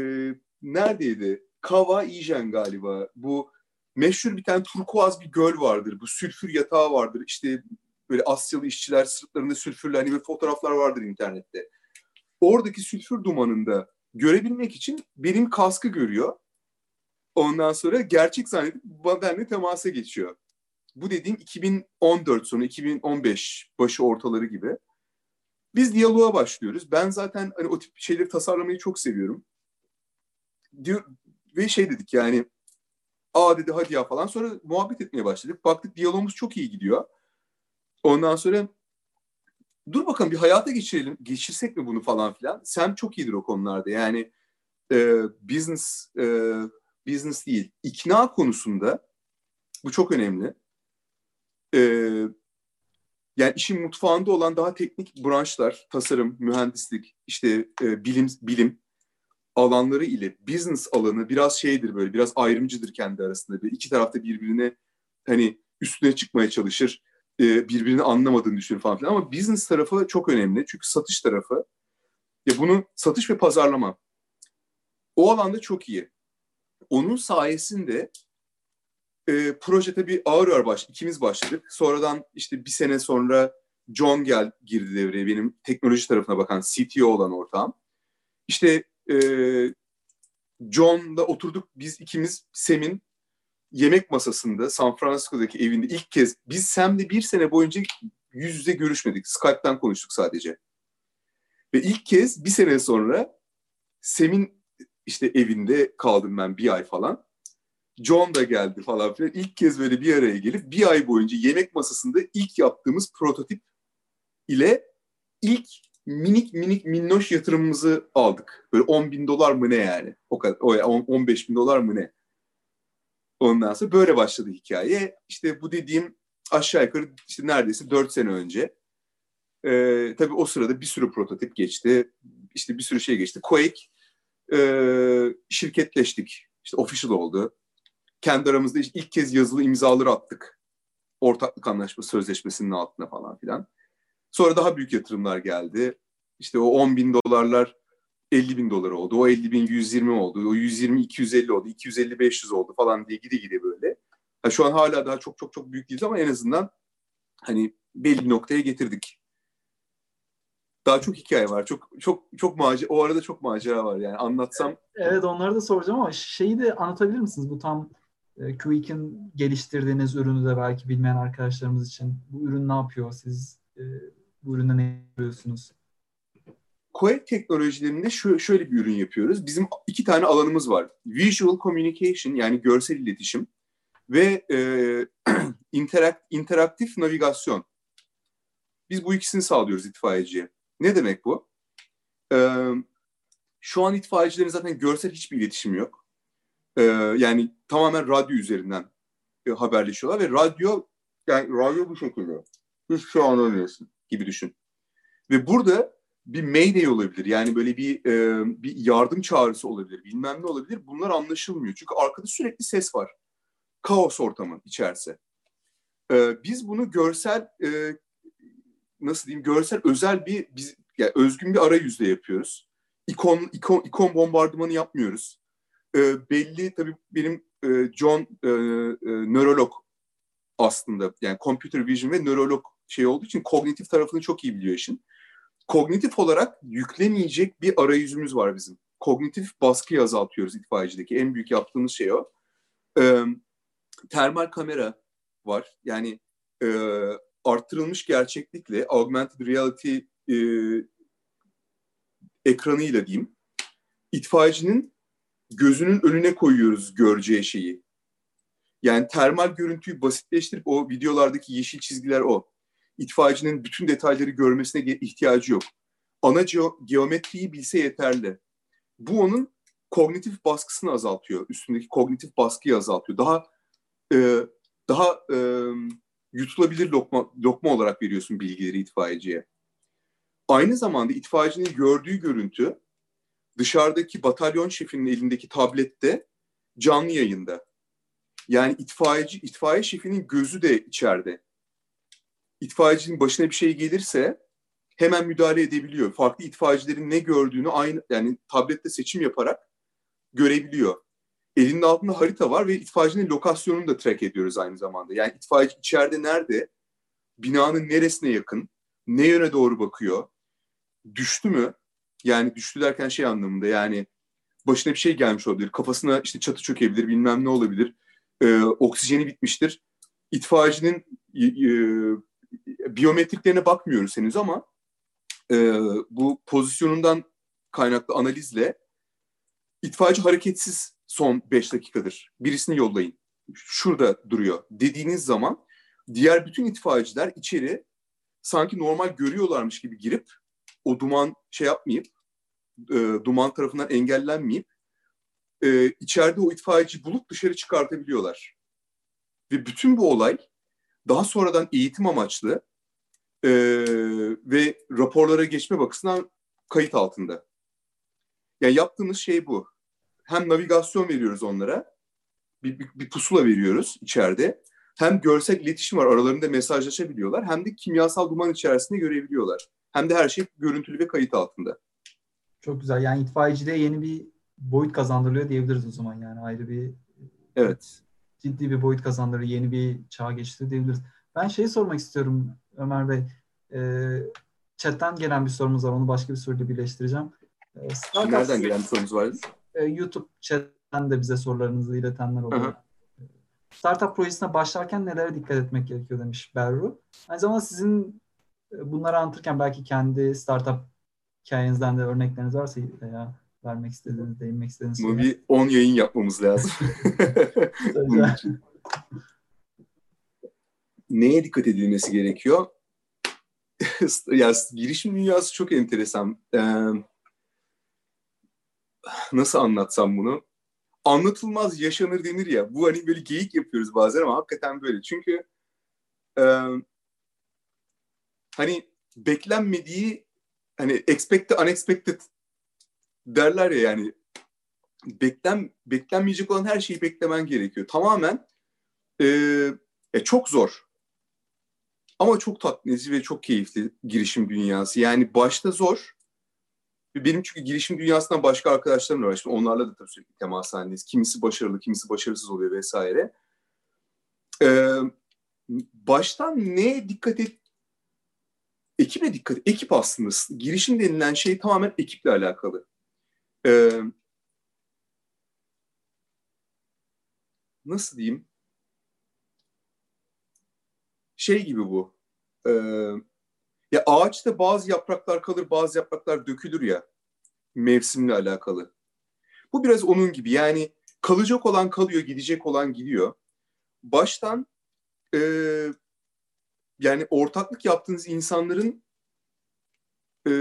neredeydi? Kava Ijen galiba. Bu meşhur bir tane turkuaz bir göl vardır. Bu sülfür yatağı vardır. İşte böyle Asyalı işçiler sırtlarında sülfürlü hani böyle fotoğraflar vardır internette. Oradaki sülfür dumanında görebilmek için benim kaskı görüyor. Ondan sonra gerçek zannedip benimle temasa geçiyor. Bu dediğim 2014 sonu, 2015 başı ortaları gibi. Biz diyaloğa başlıyoruz. Ben zaten hani o tip şeyleri tasarlamayı çok seviyorum. Diyor, ve şey dedik yani aa dedi hadi ya falan. Sonra muhabbet etmeye başladık. Baktık diyalogumuz çok iyi gidiyor. Ondan sonra dur bakalım bir hayata geçirelim, geçirsek mi bunu falan filan. Sam çok iyidir o konularda. Yani e, business e, business değil, ikna konusunda bu çok önemli. E, yani işin mutfağında olan daha teknik branşlar, tasarım, mühendislik, işte e, bilim, bilim alanları ile business alanı biraz şeydir böyle, biraz ayrımcıdır kendi arasında. Böyle iki tarafta birbirine hani üstüne çıkmaya çalışır, e, birbirini anlamadığını düşünür falan filan. Ama business tarafı çok önemli çünkü satış tarafı. Ya bunu satış ve pazarlama. O alanda çok iyi. Onun sayesinde e, proje tabii ağır ağır baş, ikimiz başladık. Sonradan işte bir sene sonra John gel girdi devreye benim teknoloji tarafına bakan CTO olan ortağım. İşte e, John'la oturduk biz ikimiz Sem'in yemek masasında San Francisco'daki evinde ilk kez biz Sam'le bir sene boyunca yüz yüze görüşmedik. Skype'tan konuştuk sadece. Ve ilk kez bir sene sonra Sem'in işte evinde kaldım ben bir ay falan. John da geldi falan filan. İlk kez böyle bir araya gelip bir ay boyunca yemek masasında ilk yaptığımız prototip ile ilk minik minik minnoş yatırımımızı aldık. Böyle 10 bin dolar mı ne yani? O kadar, o 15 bin dolar mı ne? Ondan sonra böyle başladı hikaye. İşte bu dediğim aşağı yukarı işte neredeyse 4 sene önce. Ee, tabii o sırada bir sürü prototip geçti. İşte bir sürü şey geçti. Quake e, şirketleştik. İşte official oldu kendi aramızda ilk kez yazılı imzaları attık. Ortaklık anlaşması sözleşmesinin altına falan filan. Sonra daha büyük yatırımlar geldi. İşte o 10 bin dolarlar 50 bin dolar oldu. O 50 bin 120 oldu. O 120 250 oldu. 250 500 oldu falan diye gide gide böyle. Ha, şu an hala daha çok çok çok büyük değiliz ama en azından hani belli noktaya getirdik. Daha çok hikaye var. Çok çok çok macera o arada çok macera var yani anlatsam. Evet onları da soracağım ama şeyi de anlatabilir misiniz? Bu tam e, Quick'in geliştirdiğiniz ürünü de belki bilmeyen arkadaşlarımız için bu ürün ne yapıyor? Siz e, bu üründe ne yapıyorsunuz? Quake teknolojilerinde şu, şöyle bir ürün yapıyoruz. Bizim iki tane alanımız var. Visual Communication yani görsel iletişim ve e, interakt, interaktif navigasyon. Biz bu ikisini sağlıyoruz itfaiyeciye. Ne demek bu? Ee, şu an itfaiyecilerin zaten görsel hiçbir iletişimi yok. E, yani tamamen radyo üzerinden e, haberleşiyorlar ve radyo yani radyo bu şekilde. Hiçbir şey anlamıyorsun gibi düşün. Ve burada bir mayday olabilir. Yani böyle bir e, bir yardım çağrısı olabilir. Bilmem ne olabilir. Bunlar anlaşılmıyor. Çünkü arkada sürekli ses var. Kaos ortamı içerisi. E, biz bunu görsel e, nasıl diyeyim görsel özel bir biz yani özgün bir arayüzle yapıyoruz. İkon ikon ikon bombardımanı yapmıyoruz e, belli tabii benim e, John e, e, nörolog aslında yani computer vision ve nörolog şey olduğu için kognitif tarafını çok iyi biliyor işin. Kognitif olarak yüklemeyecek bir arayüzümüz var bizim. Kognitif baskıyı azaltıyoruz itfaiyecideki. En büyük yaptığımız şey o. E, termal kamera var. Yani e, arttırılmış gerçeklikle augmented reality e, ekranıyla diyeyim itfaiyecinin gözünün önüne koyuyoruz göreceği şeyi. Yani termal görüntüyü basitleştirip o videolardaki yeşil çizgiler o. İtfaiyecinin bütün detayları görmesine ihtiyacı yok. Ana geometriyi bilse yeterli. Bu onun kognitif baskısını azaltıyor. Üstündeki kognitif baskıyı azaltıyor. Daha e, daha e, yutulabilir lokma, lokma olarak veriyorsun bilgileri itfaiyeciye. Aynı zamanda itfaiyecinin gördüğü görüntü dışarıdaki batalyon şefinin elindeki tablette canlı yayında. Yani itfaiyeci, itfaiye şefinin gözü de içeride. İtfaiyecinin başına bir şey gelirse hemen müdahale edebiliyor. Farklı itfaiyecilerin ne gördüğünü aynı yani tablette seçim yaparak görebiliyor. Elinin altında harita var ve itfaiyecinin lokasyonunu da track ediyoruz aynı zamanda. Yani itfaiyeci içeride nerede, binanın neresine yakın, ne yöne doğru bakıyor, düştü mü, yani düştü derken şey anlamında yani başına bir şey gelmiş olabilir. Kafasına işte çatı çökebilir bilmem ne olabilir. Ee, oksijeni bitmiştir. İtfaiyecinin e, biyometriklerine bakmıyoruz henüz ama e, bu pozisyonundan kaynaklı analizle itfaiyeci hareketsiz son 5 dakikadır. Birisini yollayın. Şurada duruyor dediğiniz zaman diğer bütün itfaiyeciler içeri sanki normal görüyorlarmış gibi girip o duman şey yapmayıp e, duman tarafından engellenmeyip e, içeride o itfaiyeci bulup dışarı çıkartabiliyorlar. Ve bütün bu olay daha sonradan eğitim amaçlı e, ve raporlara geçme bakısından kayıt altında. Yani yaptığımız şey bu. Hem navigasyon veriyoruz onlara, bir, bir, bir pusula veriyoruz içeride. Hem görsel iletişim var, aralarında mesajlaşabiliyorlar. Hem de kimyasal duman içerisinde görebiliyorlar. Hem de her şey görüntülü ve kayıt altında. Çok güzel. Yani itfaiyeciliğe yeni bir boyut kazandırılıyor diyebiliriz o zaman yani ayrı bir evet ciddi bir boyut kazandırıyor, yeni bir çağ geçti diyebiliriz. Ben şeyi sormak istiyorum Ömer Bey. E, chatten gelen bir sorumuz var. Onu başka bir soruyla birleştireceğim. E, Nereden gelen bir sorumuz vardı? E, YouTube chatten de bize sorularınızı iletenler oluyor. Startup projesine başlarken nelere dikkat etmek gerekiyor demiş Berru. Aynı zamanda sizin e, bunları anlatırken belki kendi startup hikayenizden de örnekleriniz varsa veya vermek istediğiniz, değinmek istediğiniz Bu bir 10 yayın yapmamız lazım. Neye dikkat edilmesi gerekiyor? ya girişim dünyası çok enteresan. Ee, nasıl anlatsam bunu? Anlatılmaz yaşanır denir ya. Bu hani böyle geyik yapıyoruz bazen ama hakikaten böyle. Çünkü e, hani beklenmediği hani expected unexpected derler ya yani beklen beklenmeyecek olan her şeyi beklemen gerekiyor. Tamamen e, e, çok zor. Ama çok tatmin edici ve çok keyifli girişim dünyası. Yani başta zor. Benim çünkü girişim dünyasından başka arkadaşlarım var. Şimdi onlarla da tabii sürekli temas halindeyiz. Kimisi başarılı, kimisi başarısız oluyor vesaire. Ee, baştan neye dikkat et? Ekibe dikkat et. Ekip aslında. Girişim denilen şey tamamen ekiple alakalı. Ee, nasıl diyeyim? Şey gibi bu. Ee, ya ağaçta bazı yapraklar kalır, bazı yapraklar dökülür ya. Mevsimle alakalı. Bu biraz onun gibi. Yani kalacak olan kalıyor, gidecek olan gidiyor. Baştan e, yani ortaklık yaptığınız insanların e,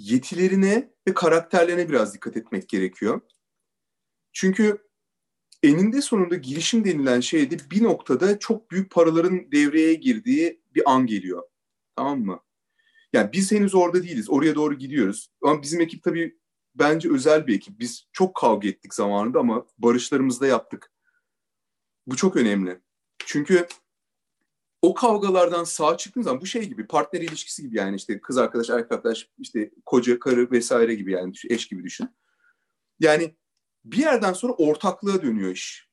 yetilerine ve karakterlerine biraz dikkat etmek gerekiyor. Çünkü eninde sonunda girişim denilen şeyde bir noktada çok büyük paraların devreye girdiği bir an geliyor. Tamam mı? Yani biz henüz orada değiliz. Oraya doğru gidiyoruz. Ama bizim ekip tabii bence özel bir ekip. Biz çok kavga ettik zamanında ama barışlarımızı da yaptık. Bu çok önemli. Çünkü o kavgalardan sağ çıktığın zaman bu şey gibi partner ilişkisi gibi yani işte kız arkadaş, erkek arkadaş, işte koca, karı vesaire gibi yani eş gibi düşün. Yani bir yerden sonra ortaklığa dönüyor iş.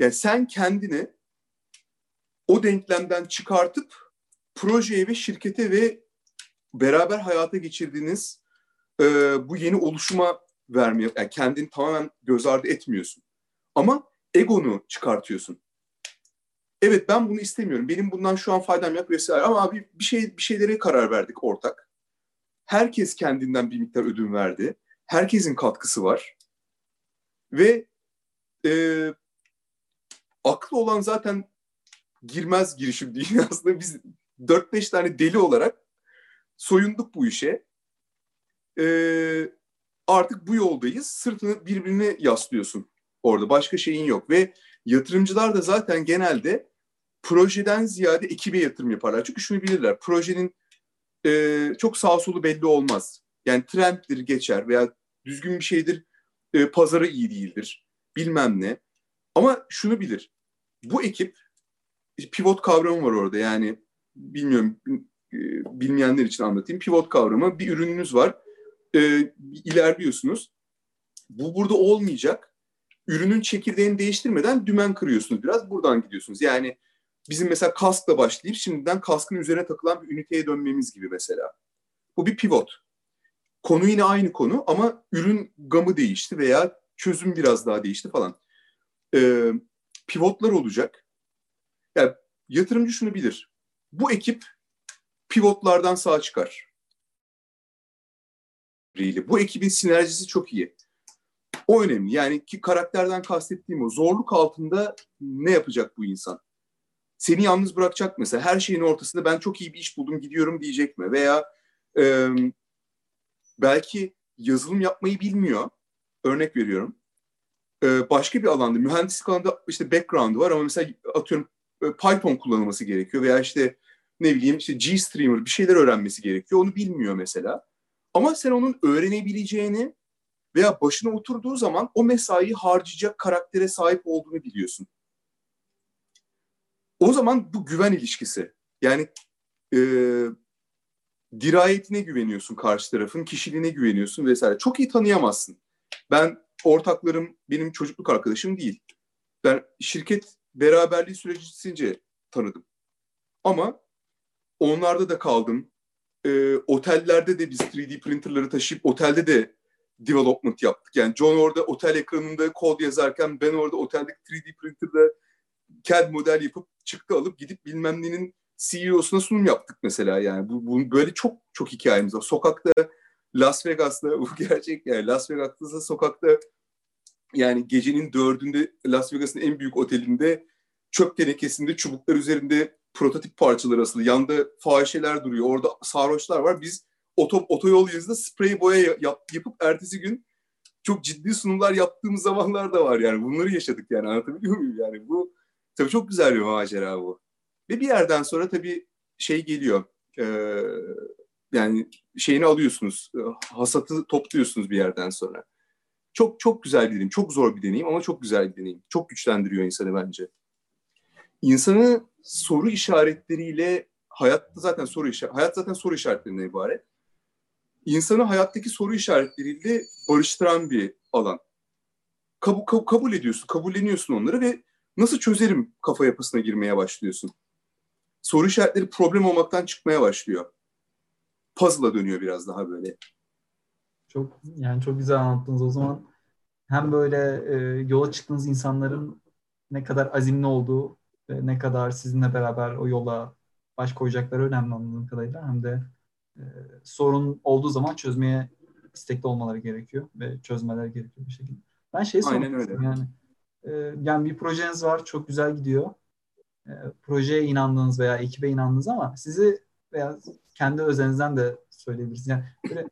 Yani sen kendini o denklemden çıkartıp projeye ve şirkete ve beraber hayata geçirdiğiniz e, bu yeni oluşuma vermeye, yani kendini tamamen göz ardı etmiyorsun. Ama egonu çıkartıyorsun evet ben bunu istemiyorum. Benim bundan şu an faydam yok vesaire. Ama abi bir şey bir şeylere karar verdik ortak. Herkes kendinden bir miktar ödün verdi. Herkesin katkısı var. Ve e, aklı olan zaten girmez girişim dünyasında. Biz 4-5 tane deli olarak soyunduk bu işe. E, artık bu yoldayız. Sırtını birbirine yaslıyorsun orada. Başka şeyin yok. Ve Yatırımcılar da zaten genelde projeden ziyade ekibe yatırım yaparlar. Çünkü şunu bilirler, projenin e, çok sağ solu belli olmaz. Yani trenddir geçer veya düzgün bir şeydir, e, pazarı iyi değildir, bilmem ne. Ama şunu bilir, bu ekip, pivot kavramı var orada yani bilmiyorum e, bilmeyenler için anlatayım. Pivot kavramı bir ürününüz var, e, ilerliyorsunuz. Bu burada olmayacak ürünün çekirdeğini değiştirmeden dümen kırıyorsunuz biraz. Buradan gidiyorsunuz. Yani bizim mesela kaskla başlayıp şimdiden kaskın üzerine takılan bir üniteye dönmemiz gibi mesela. Bu bir pivot. Konu yine aynı konu ama ürün gamı değişti veya çözüm biraz daha değişti falan. Ee, pivotlar olacak. Yani yatırımcı şunu bilir. Bu ekip pivotlardan sağ çıkar. Bu ekibin sinerjisi çok iyi. O önemli. Yani ki karakterden kastettiğim o. Zorluk altında ne yapacak bu insan? Seni yalnız bırakacak mesela. Her şeyin ortasında ben çok iyi bir iş buldum gidiyorum diyecek mi? Veya e, belki yazılım yapmayı bilmiyor. Örnek veriyorum. E, başka bir alanda, mühendislik alanında işte background var ama mesela atıyorum Python kullanılması gerekiyor veya işte ne bileyim işte GStreamer bir şeyler öğrenmesi gerekiyor. Onu bilmiyor mesela. Ama sen onun öğrenebileceğini veya başına oturduğu zaman o mesaiyi harcayacak karaktere sahip olduğunu biliyorsun. O zaman bu güven ilişkisi. Yani e, dirayetine güveniyorsun karşı tarafın, kişiliğine güveniyorsun vesaire. Çok iyi tanıyamazsın. Ben ortaklarım benim çocukluk arkadaşım değil. Ben şirket beraberliği sürecince tanıdım. Ama onlarda da kaldım. E, otellerde de biz 3D printerları taşıyıp otelde de development yaptık. Yani John orada otel ekranında kod yazarken ben orada oteldeki 3D printerda CAD model yapıp çıktı alıp gidip bilmem nenin CEO'suna sunum yaptık mesela yani. Bu, bu böyle çok çok hikayemiz var. Sokakta Las Vegas'ta bu gerçek yani Las Vegas'ta sokakta yani gecenin dördünde Las Vegas'ın en büyük otelinde çöp tenekesinde çubuklar üzerinde prototip parçaları asılı. Yanda fahişeler duruyor. Orada sarhoşlar var. Biz oto, otoyol yazında sprey boya yap, yapıp ertesi gün çok ciddi sunumlar yaptığımız zamanlar da var yani. Bunları yaşadık yani anlatabiliyor muyum yani? Bu tabii çok güzel bir macera bu. Ve bir yerden sonra tabii şey geliyor. E, yani şeyini alıyorsunuz. Hasatı topluyorsunuz bir yerden sonra. Çok çok güzel bir deneyim. Çok zor bir deneyim ama çok güzel bir deneyim. Çok güçlendiriyor insanı bence. İnsanı soru işaretleriyle hayatta zaten soru işaret, hayat zaten soru işaretlerinden ibaret. İnsanı hayattaki soru işaretleriyle barıştıran bir alan. Kabul, kabul, kabul ediyorsun, kabulleniyorsun onları ve nasıl çözerim kafa yapısına girmeye başlıyorsun. Soru işaretleri problem olmaktan çıkmaya başlıyor. Puzzle'a dönüyor biraz daha böyle. Çok yani çok güzel anlattınız o zaman. Hem böyle e, yola çıktığınız insanların ne kadar azimli olduğu ve ne kadar sizinle beraber o yola baş koyacakları önemli anladığım kadarıyla hem de e, sorun olduğu zaman çözmeye istekli olmaları gerekiyor ve çözmeleri gerekiyor bir şekilde. Ben şey sormak yani. E, yani bir projeniz var, çok güzel gidiyor. E, projeye inandığınız veya ekibe inandığınız ama sizi veya kendi özelinizden de söyleyebilirsiniz. Yani böyle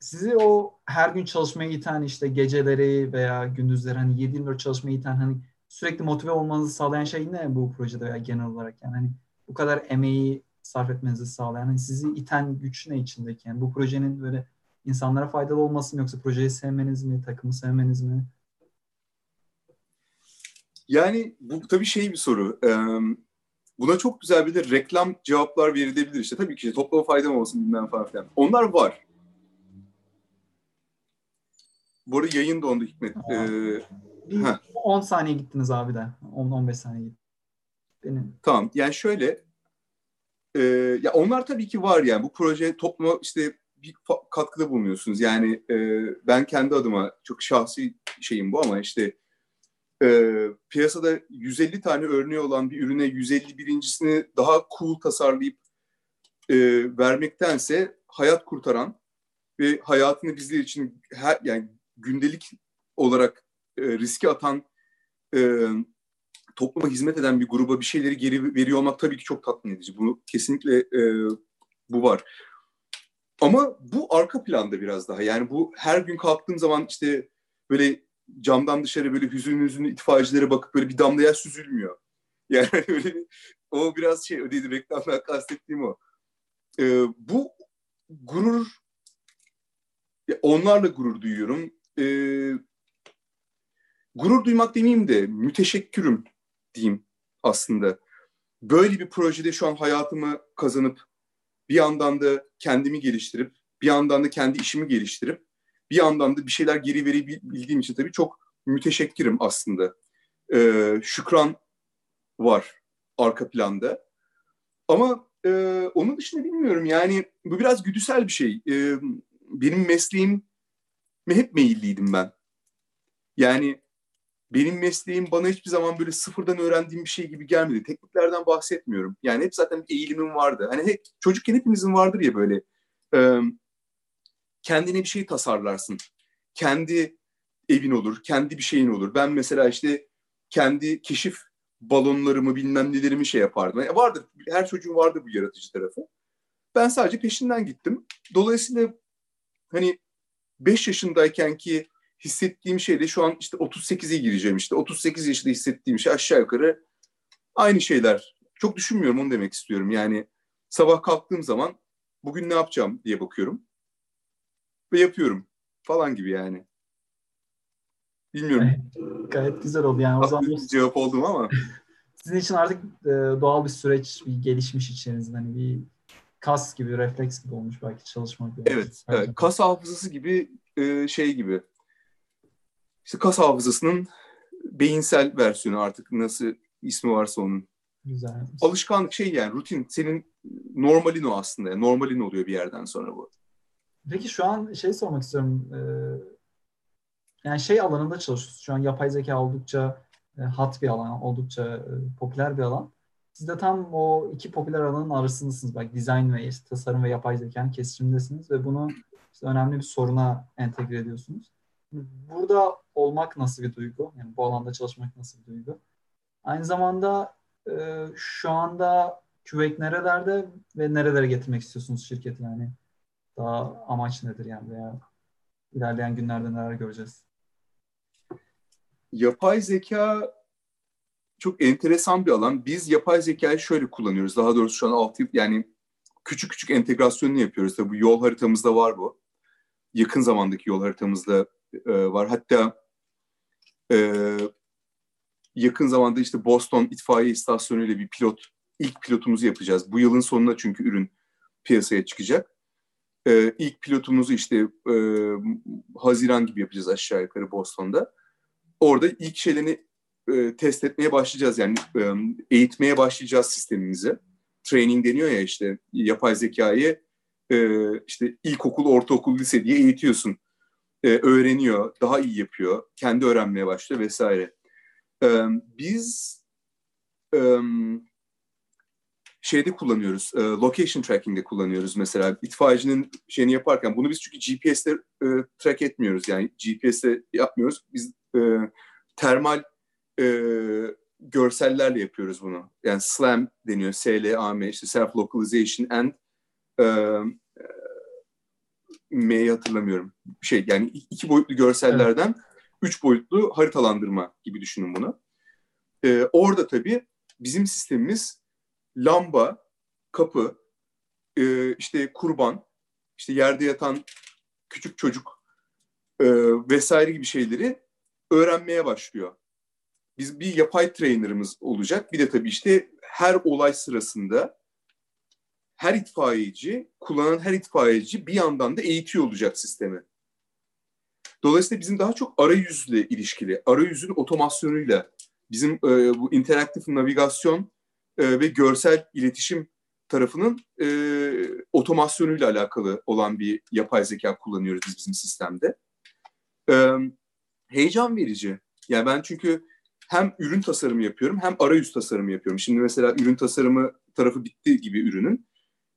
sizi o her gün çalışmaya iten işte geceleri veya gündüzleri hani 7-24 çalışmaya iten hani sürekli motive olmanızı sağlayan şey ne bu projede veya genel olarak yani hani bu kadar emeği sarf etmenizi sağlayan hani sizi iten güç ne içindeki yani bu projenin böyle insanlara faydalı olması mı yoksa projeyi sevmeniz mi takımı sevmeniz mi? Yani bu tabii şey bir soru. Ee, buna çok güzel bir de reklam cevaplar verilebilir işte. Tabii ki toplama faydam olsun bilmem falan filan. Onlar var. Bu arada yayın dondu Hikmet. Ee, 10 saniye gittiniz abi de. 10-15 saniye gittiniz. Benim. Tamam. Yani şöyle e, ya onlar tabii ki var yani bu proje topluma işte bir katkıda bulunuyorsunuz. Yani e, ben kendi adıma çok şahsi şeyim bu ama işte e, piyasada 150 tane örneği olan bir ürüne 151.sini daha cool tasarlayıp e, vermektense hayat kurtaran ve hayatını bizler için her yani gündelik olarak e, riske atan e, topluma hizmet eden bir gruba bir şeyleri geri veriyor olmak tabii ki çok tatmin edici. Bunu kesinlikle e, bu var. Ama bu arka planda biraz daha. Yani bu her gün kalktığım zaman işte böyle camdan dışarı böyle hüzün hüzün itfaiyecilere bakıp böyle bir damla yaş süzülmüyor. Yani öyle o biraz şey ödedi reklamdan kastettiğim o. Ee, bu gurur onlarla gurur duyuyorum. Ee, gurur duymak demeyeyim de müteşekkürüm diyeyim aslında. Böyle bir projede şu an hayatımı kazanıp bir yandan da kendimi geliştirip bir yandan da kendi işimi geliştirip bir yandan da bir şeyler geri verebildiğim için tabii çok müteşekkirim aslında. Ee, şükran var arka planda. Ama e, onun dışında bilmiyorum yani bu biraz güdüsel bir şey. E, benim mesleğim hep meyilliydim ben. Yani benim mesleğim bana hiçbir zaman böyle sıfırdan öğrendiğim bir şey gibi gelmedi. Tekniklerden bahsetmiyorum. Yani hep zaten bir eğilimim vardı. Hani hep, çocukken hepimizin vardır ya böyle e, kendine bir şey tasarlarsın. Kendi evin olur, kendi bir şeyin olur. Ben mesela işte kendi keşif balonlarımı bilmem nelerimi şey yapardım. Yani vardır, her çocuğun vardı bu yaratıcı tarafı. Ben sadece peşinden gittim. Dolayısıyla hani 5 yaşındayken ki hissettiğim şey de şu an işte 38'e gireceğim işte. 38 yaşında hissettiğim şey aşağı yukarı aynı şeyler. Çok düşünmüyorum onu demek istiyorum. Yani sabah kalktığım zaman bugün ne yapacağım diye bakıyorum. Ve yapıyorum falan gibi yani. Bilmiyorum. Gayet, güzel oldu. Yani o zaman cevap oldum ama. Sizin için artık e, doğal bir süreç, bir gelişmiş içerinizde. Hani bir kas gibi, refleks gibi olmuş belki çalışmak. Gibi. Evet, evet. Kas hafızası gibi e, şey gibi. İşte kas hafızasının beyinsel versiyonu artık nasıl ismi varsa onun. Güzel. Alışkanlık şey yani rutin. Senin normalin o aslında. Yani normalin oluyor bir yerden sonra bu. Peki şu an şey sormak istiyorum. Ee, yani şey alanında çalışıyorsunuz. Şu an yapay zeka oldukça e, hot bir alan, oldukça e, popüler bir alan. Siz de tam o iki popüler alanın arasındasınız. Bak design ve işte tasarım ve yapay zekanın kesişimindesiniz ve bunu işte önemli bir soruna entegre ediyorsunuz. Burada olmak nasıl bir duygu? Yani bu alanda çalışmak nasıl bir duygu? Aynı zamanda e, şu anda QA nerelerde ve nerelere getirmek istiyorsunuz şirketi yani? Daha amaç nedir yani veya ilerleyen günlerde neler göreceğiz? Yapay zeka çok enteresan bir alan. Biz yapay zekayı şöyle kullanıyoruz. Daha doğrusu şu an altı yani küçük küçük entegrasyonunu yapıyoruz. Tabii yol haritamızda var bu. Yakın zamandaki yol haritamızda e, var. Hatta e, yakın zamanda işte Boston itfaiye istasyonu ile bir pilot, ilk pilotumuzu yapacağız. Bu yılın sonuna çünkü ürün piyasaya çıkacak. E, ilk pilotumuzu işte e, Haziran gibi yapacağız aşağı yukarı Boston'da. Orada ilk şeylerini e, test etmeye başlayacağız. Yani e, eğitmeye başlayacağız sistemimizi. Training deniyor ya işte yapay zekayı e, işte ilkokul, ortaokul, lise diye eğitiyorsun. E, öğreniyor, daha iyi yapıyor, kendi öğrenmeye başlıyor vesaire. E, biz e, şeyde kullanıyoruz, e, location tracking'de kullanıyoruz mesela. İtfaiyecinin şeyini yaparken bunu biz çünkü GPS'te e, track etmiyoruz yani GPS'te yapmıyoruz. Biz e, termal e, görsellerle yapıyoruz bunu. Yani SLAM deniyor, S-L-A-M, işte Self Localization and e, M'yi hatırlamıyorum. Şey yani iki boyutlu görsellerden evet. üç boyutlu haritalandırma gibi düşünün bunu. E, orada tabii bizim sistemimiz lamba, kapı, e, işte kurban, işte yerde yatan küçük çocuk e, vesaire gibi şeyleri öğrenmeye başlıyor. Biz bir yapay trainer'ımız olacak. Bir de tabii işte her olay sırasında her itfaiyeci, kullanan her itfaiyeci bir yandan da eğitiyor olacak sistemi. Dolayısıyla bizim daha çok arayüzle ilişkili, arayüzün otomasyonuyla, bizim e, bu interaktif navigasyon e, ve görsel iletişim tarafının e, otomasyonuyla alakalı olan bir yapay zeka kullanıyoruz biz bizim sistemde. E, heyecan verici. Yani ben çünkü hem ürün tasarımı yapıyorum hem arayüz tasarımı yapıyorum. Şimdi mesela ürün tasarımı tarafı bitti gibi ürünün.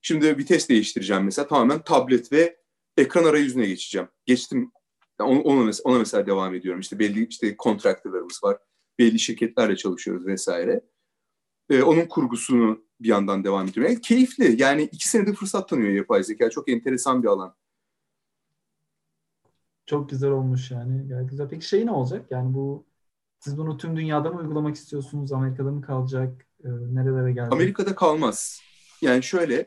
Şimdi vites değiştireceğim mesela tamamen tablet ve ekran arayüzüne geçeceğim. Geçtim ona, mesela, ona mesela devam ediyorum. İşte belli işte kontratlarımız var. Belli şirketlerle çalışıyoruz vesaire. Ee, onun kurgusunu bir yandan devam ediyorum. Yani keyifli. Yani iki senede fırsat tanıyor yapay zeka. Çok enteresan bir alan. Çok güzel olmuş yani. Gayet güzel. Peki şey ne olacak? Yani bu siz bunu tüm dünyada mı uygulamak istiyorsunuz? Amerika'da mı kalacak? E, nerelere gelecek? Amerika'da kalmaz. Yani şöyle,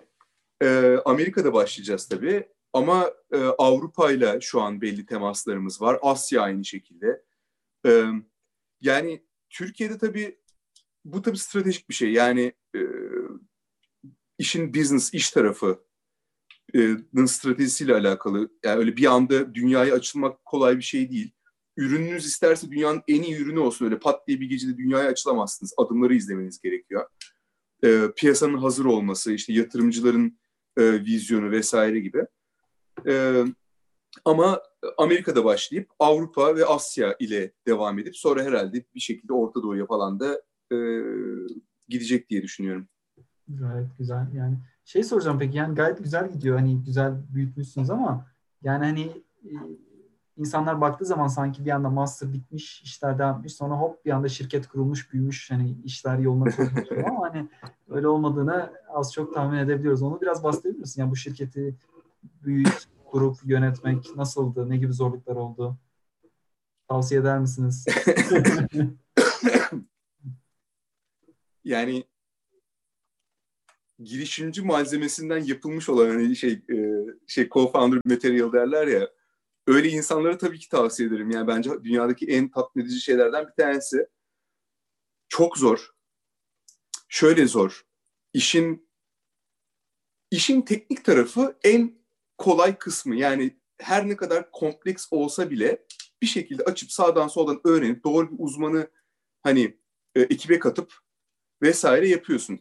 e, Amerika'da başlayacağız tabii. Ama e, Avrupa şu an belli temaslarımız var. Asya aynı şekilde. E, yani Türkiye'de tabii bu tabii stratejik bir şey. Yani e, işin business, iş tarafı stratejisiyle alakalı. Yani öyle bir anda dünyaya açılmak kolay bir şey değil. Ürününüz isterse dünyanın en iyi ürünü olsun. Öyle pat diye bir gecede dünyaya açılamazsınız. Adımları izlemeniz gerekiyor. E, piyasanın hazır olması, işte yatırımcıların e, vizyonu vesaire gibi. E, ama Amerika'da başlayıp Avrupa ve Asya ile devam edip sonra herhalde bir şekilde Orta Doğu'ya falan da e, gidecek diye düşünüyorum. Gayet güzel. Yani şey soracağım peki yani gayet güzel gidiyor. Hani güzel büyütmüşsünüz ama yani hani e, insanlar baktığı zaman sanki bir anda master bitmiş, işler devam. Sonra hop bir anda şirket kurulmuş, büyümüş. Hani işler yoluna koyulmuş ama hani öyle olmadığını az çok tahmin edebiliyoruz. Onu biraz bahsedebilir misin? Yani bu şirketi büyüt, kurup yönetmek nasıldı? Ne gibi zorluklar oldu? Tavsiye eder misiniz? yani girişimci malzemesinden yapılmış olan hani şey e, şey co-founder material derler ya öyle insanlara tabii ki tavsiye ederim. Yani bence dünyadaki en tatmin edici şeylerden bir tanesi. Çok zor. Şöyle zor. İşin işin teknik tarafı en kolay kısmı. Yani her ne kadar kompleks olsa bile bir şekilde açıp sağdan soldan öğrenip doğru bir uzmanı hani e, ekibe katıp vesaire yapıyorsun.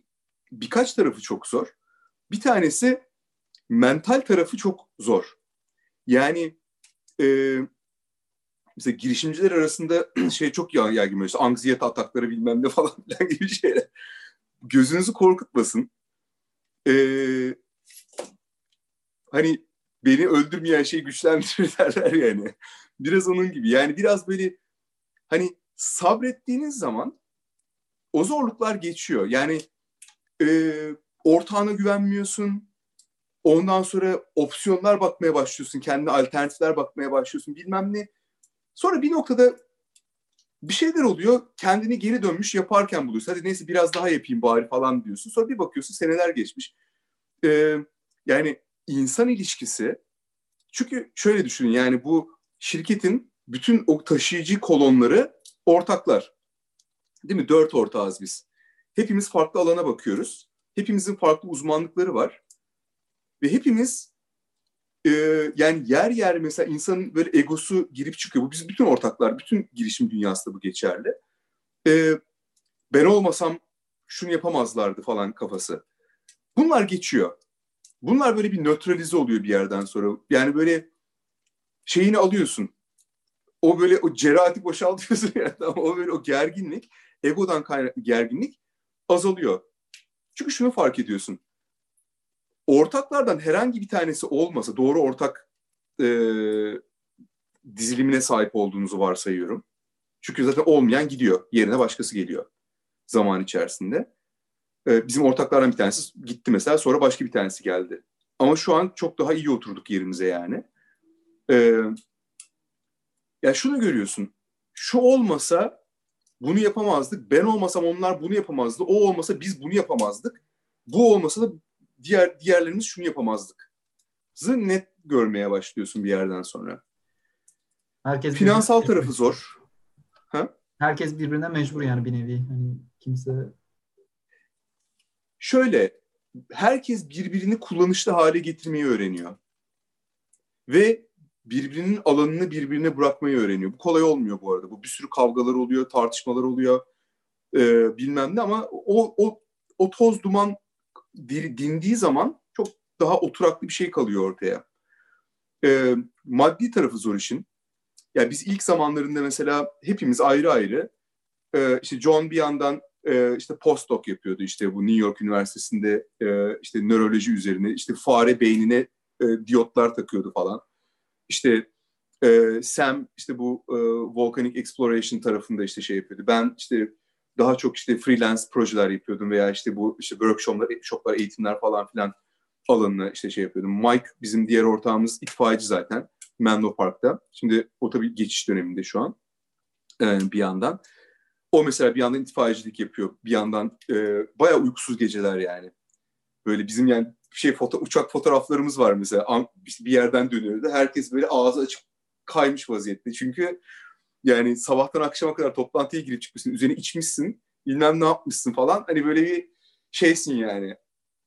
Birkaç tarafı çok zor. Bir tanesi mental tarafı çok zor. Yani e, mesela girişimciler arasında şey çok yaygın böyle işte atakları bilmem ne falan filan gibi şeyler. Gözünüzü korkutmasın. Ee, hani beni öldürmeyen şey güçlendirir derler yani. Biraz onun gibi. Yani biraz böyle hani sabrettiğiniz zaman o zorluklar geçiyor. Yani e, ortağına güvenmiyorsun. Ondan sonra opsiyonlar bakmaya başlıyorsun. Kendine alternatifler bakmaya başlıyorsun. Bilmem ne. Sonra bir noktada bir şeyler oluyor. Kendini geri dönmüş yaparken buluyorsun. Hadi neyse biraz daha yapayım bari falan diyorsun. Sonra bir bakıyorsun seneler geçmiş. Ee, yani insan ilişkisi çünkü şöyle düşünün yani bu şirketin bütün o taşıyıcı kolonları ortaklar. Değil mi? Dört ortağız biz. Hepimiz farklı alana bakıyoruz. Hepimizin farklı uzmanlıkları var. Ve hepimiz e, yani yer yer mesela insanın böyle egosu girip çıkıyor. Bu biz bütün ortaklar, bütün girişim dünyasında bu geçerli. E, ben olmasam şunu yapamazlardı falan kafası. Bunlar geçiyor. Bunlar böyle bir nötralize oluyor bir yerden sonra. Yani böyle şeyini alıyorsun. O böyle o cerahati boşaltıyorsun yani. O böyle o gerginlik, egodan kaynaklı gerginlik azalıyor. Çünkü şunu fark ediyorsun. Ortaklardan herhangi bir tanesi olmasa, doğru ortak e, dizilimine sahip olduğunuzu varsayıyorum. Çünkü zaten olmayan gidiyor. Yerine başkası geliyor zaman içerisinde. Ee, bizim ortaklardan bir tanesi gitti mesela sonra başka bir tanesi geldi. Ama şu an çok daha iyi oturduk yerimize yani. Ee, ya şunu görüyorsun. Şu olmasa bunu yapamazdık. Ben olmasam onlar bunu yapamazdı. O olmasa biz bunu yapamazdık. Bu olmasa da diğer diğerlerimiz şunu yapamazdık. Zı net görmeye başlıyorsun bir yerden sonra. Herkes Finansal tarafı zor. Ha? Herkes birbirine mecbur yani bir nevi. Hani kimse Şöyle, herkes birbirini kullanışlı hale getirmeyi öğreniyor. Ve birbirinin alanını birbirine bırakmayı öğreniyor. Bu kolay olmuyor bu arada. Bu bir sürü kavgalar oluyor, tartışmalar oluyor, e, bilmem ne ama o, o, o toz duman dindiği zaman çok daha oturaklı bir şey kalıyor ortaya. E, maddi tarafı zor işin. Yani biz ilk zamanlarında mesela hepimiz ayrı ayrı, e, işte John bir yandan e, işte postdoc yapıyordu işte bu New York Üniversitesi'nde e, işte nöroloji üzerine işte fare beynine e, diyotlar takıyordu falan. İşte e, Sam işte bu e, Volcanic Exploration tarafında işte şey yapıyordu. Ben işte daha çok işte freelance projeler yapıyordum veya işte bu işte workshoplar, workshoplar eğitimler falan filan alanına işte şey yapıyordum. Mike bizim diğer ortağımız itfaiyeci zaten Menlo Park'ta. Şimdi o tabii geçiş döneminde şu an e, bir yandan. O mesela bir yandan itfaiyecilik yapıyor. Bir yandan e, bayağı uykusuz geceler yani. Böyle bizim yani şey foto uçak fotoğraflarımız var mesela. Bir yerden dönüyordu. Herkes böyle ağzı açık kaymış vaziyette. Çünkü yani sabahtan akşama kadar toplantıya girip çıkmışsın. Üzerine içmişsin. Bilmem ne yapmışsın falan. Hani böyle bir şeysin yani.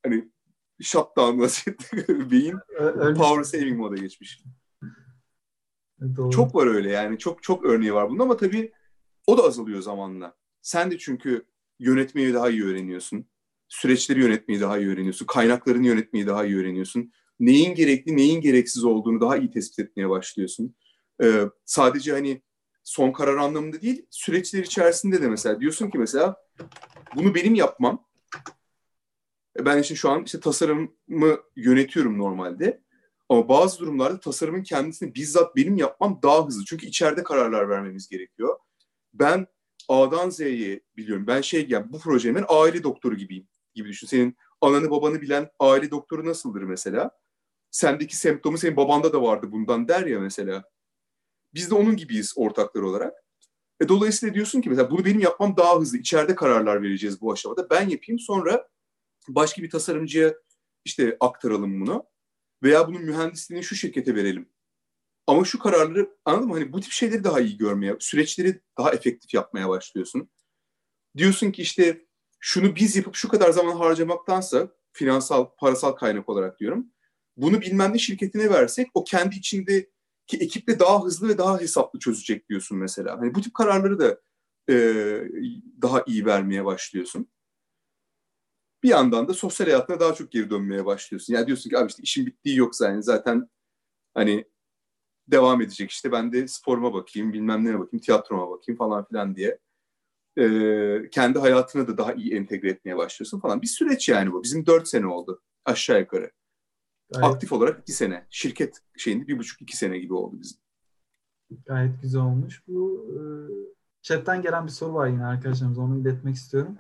Hani shutdown vaziyette. Beyin power saving moda geçmiş. Doğru. Çok var öyle yani. Çok çok örneği var bunun ama tabii o da azalıyor zamanla. Sen de çünkü yönetmeyi daha iyi öğreniyorsun. Süreçleri yönetmeyi daha iyi öğreniyorsun. Kaynaklarını yönetmeyi daha iyi öğreniyorsun. Neyin gerekli, neyin gereksiz olduğunu daha iyi tespit etmeye başlıyorsun. Ee, sadece hani son karar anlamında değil, süreçler içerisinde de mesela diyorsun ki mesela bunu benim yapmam. E, ben işte şu an işte tasarımı yönetiyorum normalde. Ama bazı durumlarda tasarımın kendisini bizzat benim yapmam daha hızlı. Çünkü içeride kararlar vermemiz gerekiyor ben A'dan Z'ye biliyorum. Ben şey yani bu projemin aile doktoru gibiyim gibi düşün. Senin ananı babanı bilen aile doktoru nasıldır mesela? Sendeki semptomu senin babanda da vardı bundan der ya mesela. Biz de onun gibiyiz ortaklar olarak. E, dolayısıyla diyorsun ki mesela bunu benim yapmam daha hızlı. İçeride kararlar vereceğiz bu aşamada. Ben yapayım sonra başka bir tasarımcıya işte aktaralım bunu. Veya bunun mühendisliğini şu şirkete verelim. Ama şu kararları anladın mı? Hani bu tip şeyleri daha iyi görmeye, süreçleri daha efektif yapmaya başlıyorsun. Diyorsun ki işte şunu biz yapıp şu kadar zaman harcamaktansa finansal, parasal kaynak olarak diyorum. Bunu bilmem ne şirketine versek o kendi içindeki ekiple daha hızlı ve daha hesaplı çözecek diyorsun mesela. Hani bu tip kararları da e, daha iyi vermeye başlıyorsun. Bir yandan da sosyal hayatına daha çok geri dönmeye başlıyorsun. Yani diyorsun ki abi işte işin bittiği yok zaten. Zaten hani devam edecek işte ben de sporuma bakayım, bilmem neye bakayım, tiyatroma bakayım falan filan diye. Ee, kendi hayatına da daha iyi entegre etmeye başlıyorsun falan. Bir süreç yani bu. Bizim dört sene oldu aşağı yukarı. Gayet, Aktif olarak iki sene. Şirket şeyinde bir buçuk iki sene gibi oldu bizim. Gayet güzel olmuş. Bu e, chatten gelen bir soru var yine arkadaşlarımız. Onu iletmek istiyorum.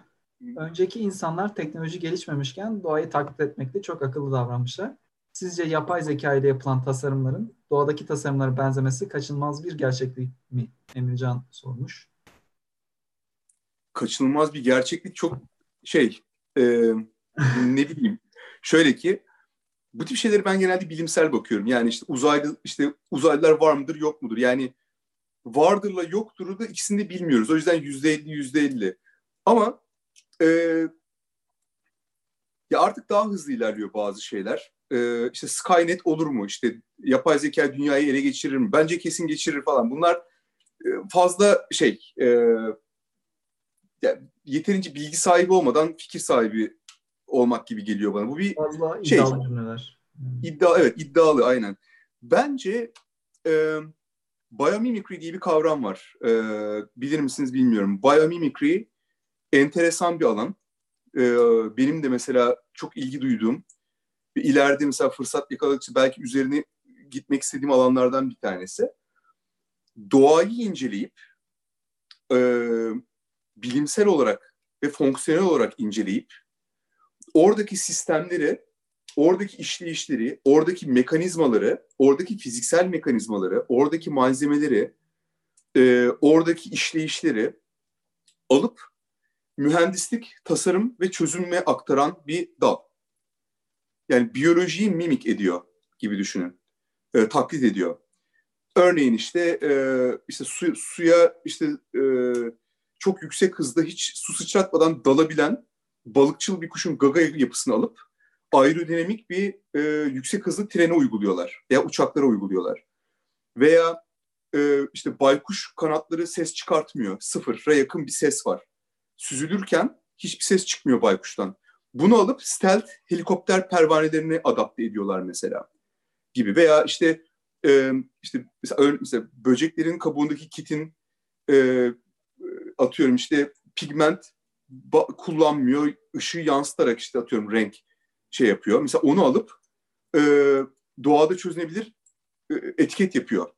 Önceki insanlar teknoloji gelişmemişken doğayı taklit etmekte çok akıllı davranmışlar. Sizce yapay zeka ile yapılan tasarımların doğadaki tasarımlara benzemesi kaçınılmaz bir gerçeklik mi? Emircan sormuş. Kaçınılmaz bir gerçeklik çok şey e, ne bileyim şöyle ki bu tip şeyleri ben genelde bilimsel bakıyorum. Yani işte uzaylı işte uzaylılar var mıdır yok mudur? Yani vardırla yoktur'u da ikisini de bilmiyoruz. O yüzden yüzde elli yüzde elli. Ama e, ya artık daha hızlı ilerliyor bazı şeyler. E, işte Skynet olur mu? İşte yapay zeka dünyayı ele geçirir mi? Bence kesin geçirir falan. Bunlar e, fazla şey e, yani yeterince bilgi sahibi olmadan fikir sahibi olmak gibi geliyor bana. Bu bir fazla şey, iddialı cümleler. İddia, evet iddialı aynen. Bence e, biomimicry diye bir kavram var. E, bilir misiniz bilmiyorum. Biomimicry enteresan bir alan. E, benim de mesela çok ilgi duyduğum ve ileride mesela fırsat yakaladıkça belki üzerine gitmek istediğim alanlardan bir tanesi. Doğayı inceleyip e, bilimsel olarak ve fonksiyonel olarak inceleyip oradaki sistemleri, oradaki işleyişleri, oradaki mekanizmaları, oradaki fiziksel mekanizmaları, oradaki malzemeleri, e, oradaki işleyişleri alıp mühendislik, tasarım ve çözümme aktaran bir dal. Yani biyolojiyi mimik ediyor gibi düşünün. E, taklit ediyor. Örneğin işte e, işte su, suya işte e, çok yüksek hızda hiç su sıçratmadan dalabilen balıkçıl bir kuşun gaga yapısını alıp aerodinamik bir e, yüksek hızlı trene uyguluyorlar veya uçaklara uyguluyorlar. Veya e, işte baykuş kanatları ses çıkartmıyor. Sıfıra yakın bir ses var. Süzülürken hiçbir ses çıkmıyor baykuştan. Bunu alıp stealth helikopter pervanelerini adapte ediyorlar mesela gibi. Veya işte e, işte mesela, mesela böceklerin kabuğundaki kitin e, atıyorum işte pigment kullanmıyor. ışığı yansıtarak işte atıyorum renk şey yapıyor. Mesela onu alıp e, doğada çözünebilir e, etiket yapıyor.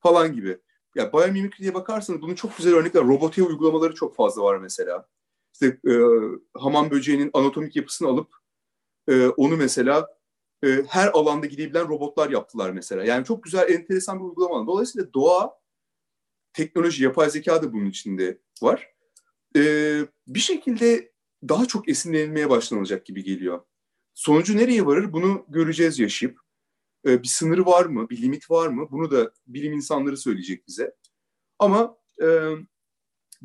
Falan gibi. Ya yani biomimikriye bakarsanız bunun çok güzel örnekler. Robotiğe uygulamaları çok fazla var mesela. İşte e, hamam böceğinin anatomik yapısını alıp e, onu mesela e, her alanda gidebilen robotlar yaptılar mesela. Yani çok güzel, enteresan bir uygulama. Dolayısıyla doğa, teknoloji, yapay zeka da bunun içinde var e, bir şekilde daha çok esinlenilmeye başlanacak gibi geliyor. Sonucu nereye varır bunu göreceğiz yaşayıp. E, bir sınırı var mı, bir limit var mı? Bunu da bilim insanları söyleyecek bize. Ama e,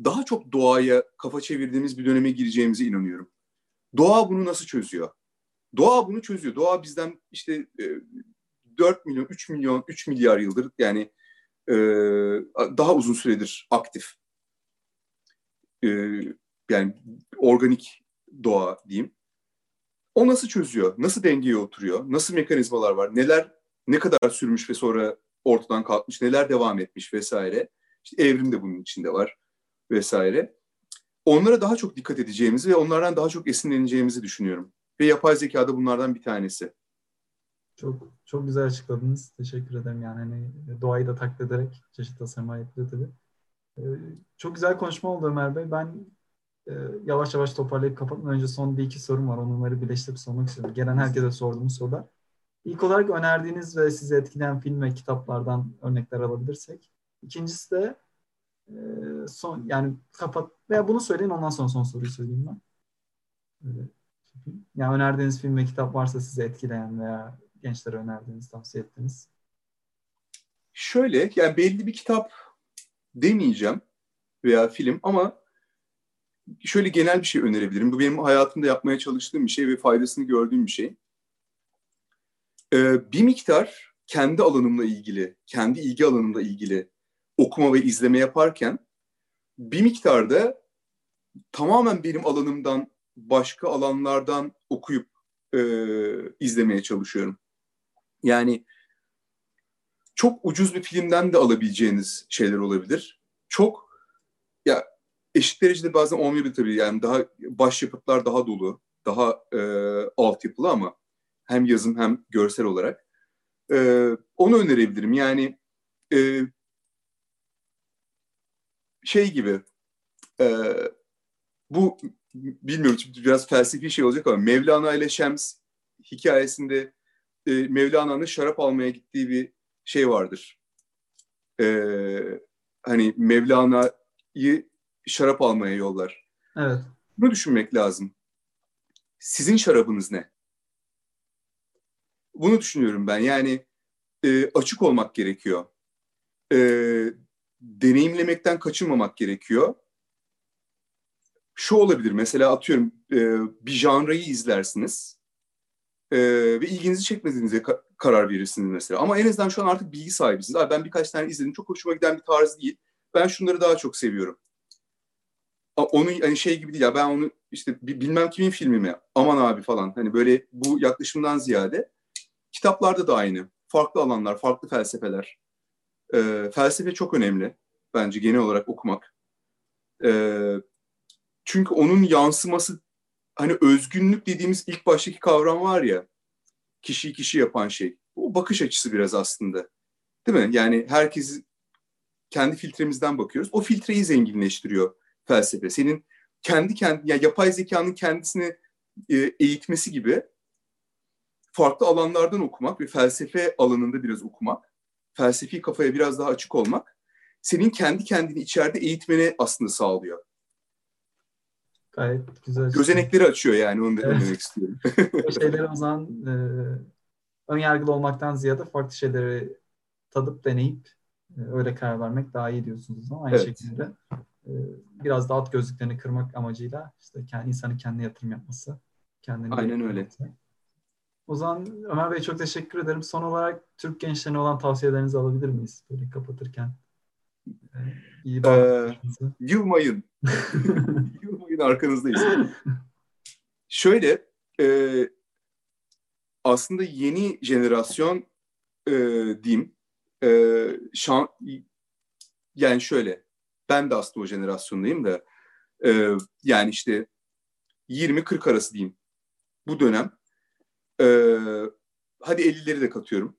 daha çok doğaya kafa çevirdiğimiz bir döneme gireceğimize inanıyorum. Doğa bunu nasıl çözüyor? Doğa bunu çözüyor. Doğa bizden işte e, 4 milyon, 3 milyon, 3 milyar yıldır yani e, daha uzun süredir aktif e, yani organik doğa diyeyim. O nasıl çözüyor? Nasıl dengeye oturuyor? Nasıl mekanizmalar var? Neler ne kadar sürmüş ve sonra ortadan kalkmış? Neler devam etmiş vesaire? İşte evrim de bunun içinde var vesaire. Onlara daha çok dikkat edeceğimizi ve onlardan daha çok esinleneceğimizi düşünüyorum. Ve yapay zeka da bunlardan bir tanesi. Çok çok güzel açıkladınız. Teşekkür ederim. Yani hani doğayı da taklit ederek çeşitli tasarımlar yapılıyor tabii. Ee, çok güzel konuşma oldu Ömer Bey. Ben e, yavaş yavaş toparlayıp kapatmadan önce son bir iki sorum var. Onları birleştirip sormak istiyorum. Gelen herkese sorduğum sorular. İlk olarak önerdiğiniz ve sizi etkileyen film ve kitaplardan örnekler alabilirsek. İkincisi de e, son yani kapat veya bunu söyleyin ondan sonra son soruyu söyleyeyim ben. Öyle. Yani önerdiğiniz film ve kitap varsa sizi etkileyen veya gençlere önerdiğiniz, tavsiye ettiğiniz. Şöyle yani belli bir kitap demeyeceğim veya film ama şöyle genel bir şey önerebilirim. Bu benim hayatımda yapmaya çalıştığım bir şey ve faydasını gördüğüm bir şey. Ee, bir miktar kendi alanımla ilgili, kendi ilgi alanımla ilgili okuma ve izleme yaparken bir miktarda tamamen benim alanımdan başka alanlardan okuyup e, izlemeye çalışıyorum. Yani çok ucuz bir filmden de alabileceğiniz şeyler olabilir. Çok ya eşit derecede bazen olmayabilir tabii. Yani daha başyapıtlar daha dolu, daha e, altyapılı ama hem yazım hem görsel olarak. E, onu önerebilirim. Yani e, şey gibi e, bu bilmiyorum biraz felsefi şey olacak ama Mevlana ile Şems hikayesinde e, Mevlana'nın şarap almaya gittiği bir şey vardır. E, hani Mevlana'yı şarap almaya yollar. Evet. Bunu düşünmek lazım. Sizin şarabınız ne? Bunu düşünüyorum ben. Yani e, açık olmak gerekiyor. E, deneyimlemekten kaçınmamak gerekiyor. Şu olabilir mesela atıyorum e, bir janrayı izlersiniz e, ve ilginizi çekmediğinize ka- karar verirsiniz mesela. Ama en azından şu an artık bilgi sahibisiniz. Abi ben birkaç tane izledim çok hoşuma giden bir tarz değil. Ben şunları daha çok seviyorum. Onu hani şey gibi değil ya ben onu işte bilmem kimin filmi mi aman abi falan hani böyle bu yaklaşımdan ziyade kitaplarda da aynı. Farklı alanlar, farklı felsefeler. E, felsefe çok önemli bence genel olarak okumak. E, çünkü onun yansıması hani özgünlük dediğimiz ilk baştaki kavram var ya kişiyi kişi yapan şey. O bakış açısı biraz aslında. Değil mi? Yani herkes kendi filtremizden bakıyoruz. O filtreyi zenginleştiriyor felsefe. Senin kendi kendi yani yapay zekanın kendisini e, eğitmesi gibi farklı alanlardan okumak ve felsefe alanında biraz okumak, felsefi kafaya biraz daha açık olmak senin kendi kendini içeride eğitmeni aslında sağlıyor. Gayet güzel. Gözenekleri açıyor yani onu evet. demek istiyorum. o şeyleri o zaman e, ön yargılı olmaktan ziyade farklı şeyleri tadıp deneyip e, öyle karar vermek daha iyi diyorsunuz ama aynı evet. şekilde biraz daha alt gözlüklerini kırmak amacıyla işte kendi insanın kendine yatırım yapması. Kendini Aynen öyle. Yapması. O zaman Ömer Bey çok teşekkür ederim. Son olarak Türk gençlerine olan tavsiyelerinizi alabilir miyiz? Böyle kapatırken. Ee, iyi ee, yılmayın. yılmayın arkanızdayız. Şöyle e, aslında yeni jenerasyon e, diyeyim e, şan, yani şöyle ben de aslında o jenerasyondayım da e, yani işte 20-40 arası diyeyim bu dönem ee, hadi 50'leri de katıyorum.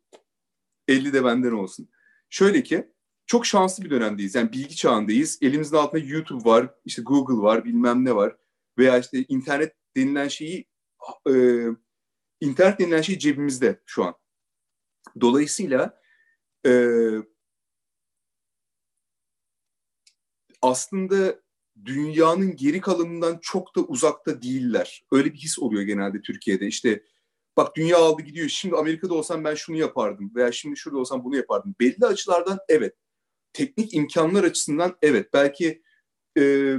50 de benden olsun. Şöyle ki çok şanslı bir dönemdeyiz. Yani bilgi çağındayız. Elimizin altında YouTube var, işte Google var, bilmem ne var. Veya işte internet denilen şeyi e, internet denilen şey cebimizde şu an. Dolayısıyla e, aslında dünyanın geri kalanından çok da uzakta değiller. Öyle bir his oluyor genelde Türkiye'de. İşte bak dünya aldı gidiyor. Şimdi Amerika'da olsam ben şunu yapardım veya şimdi şurada olsam bunu yapardım. Belli açılardan evet. Teknik imkanlar açısından evet. Belki e,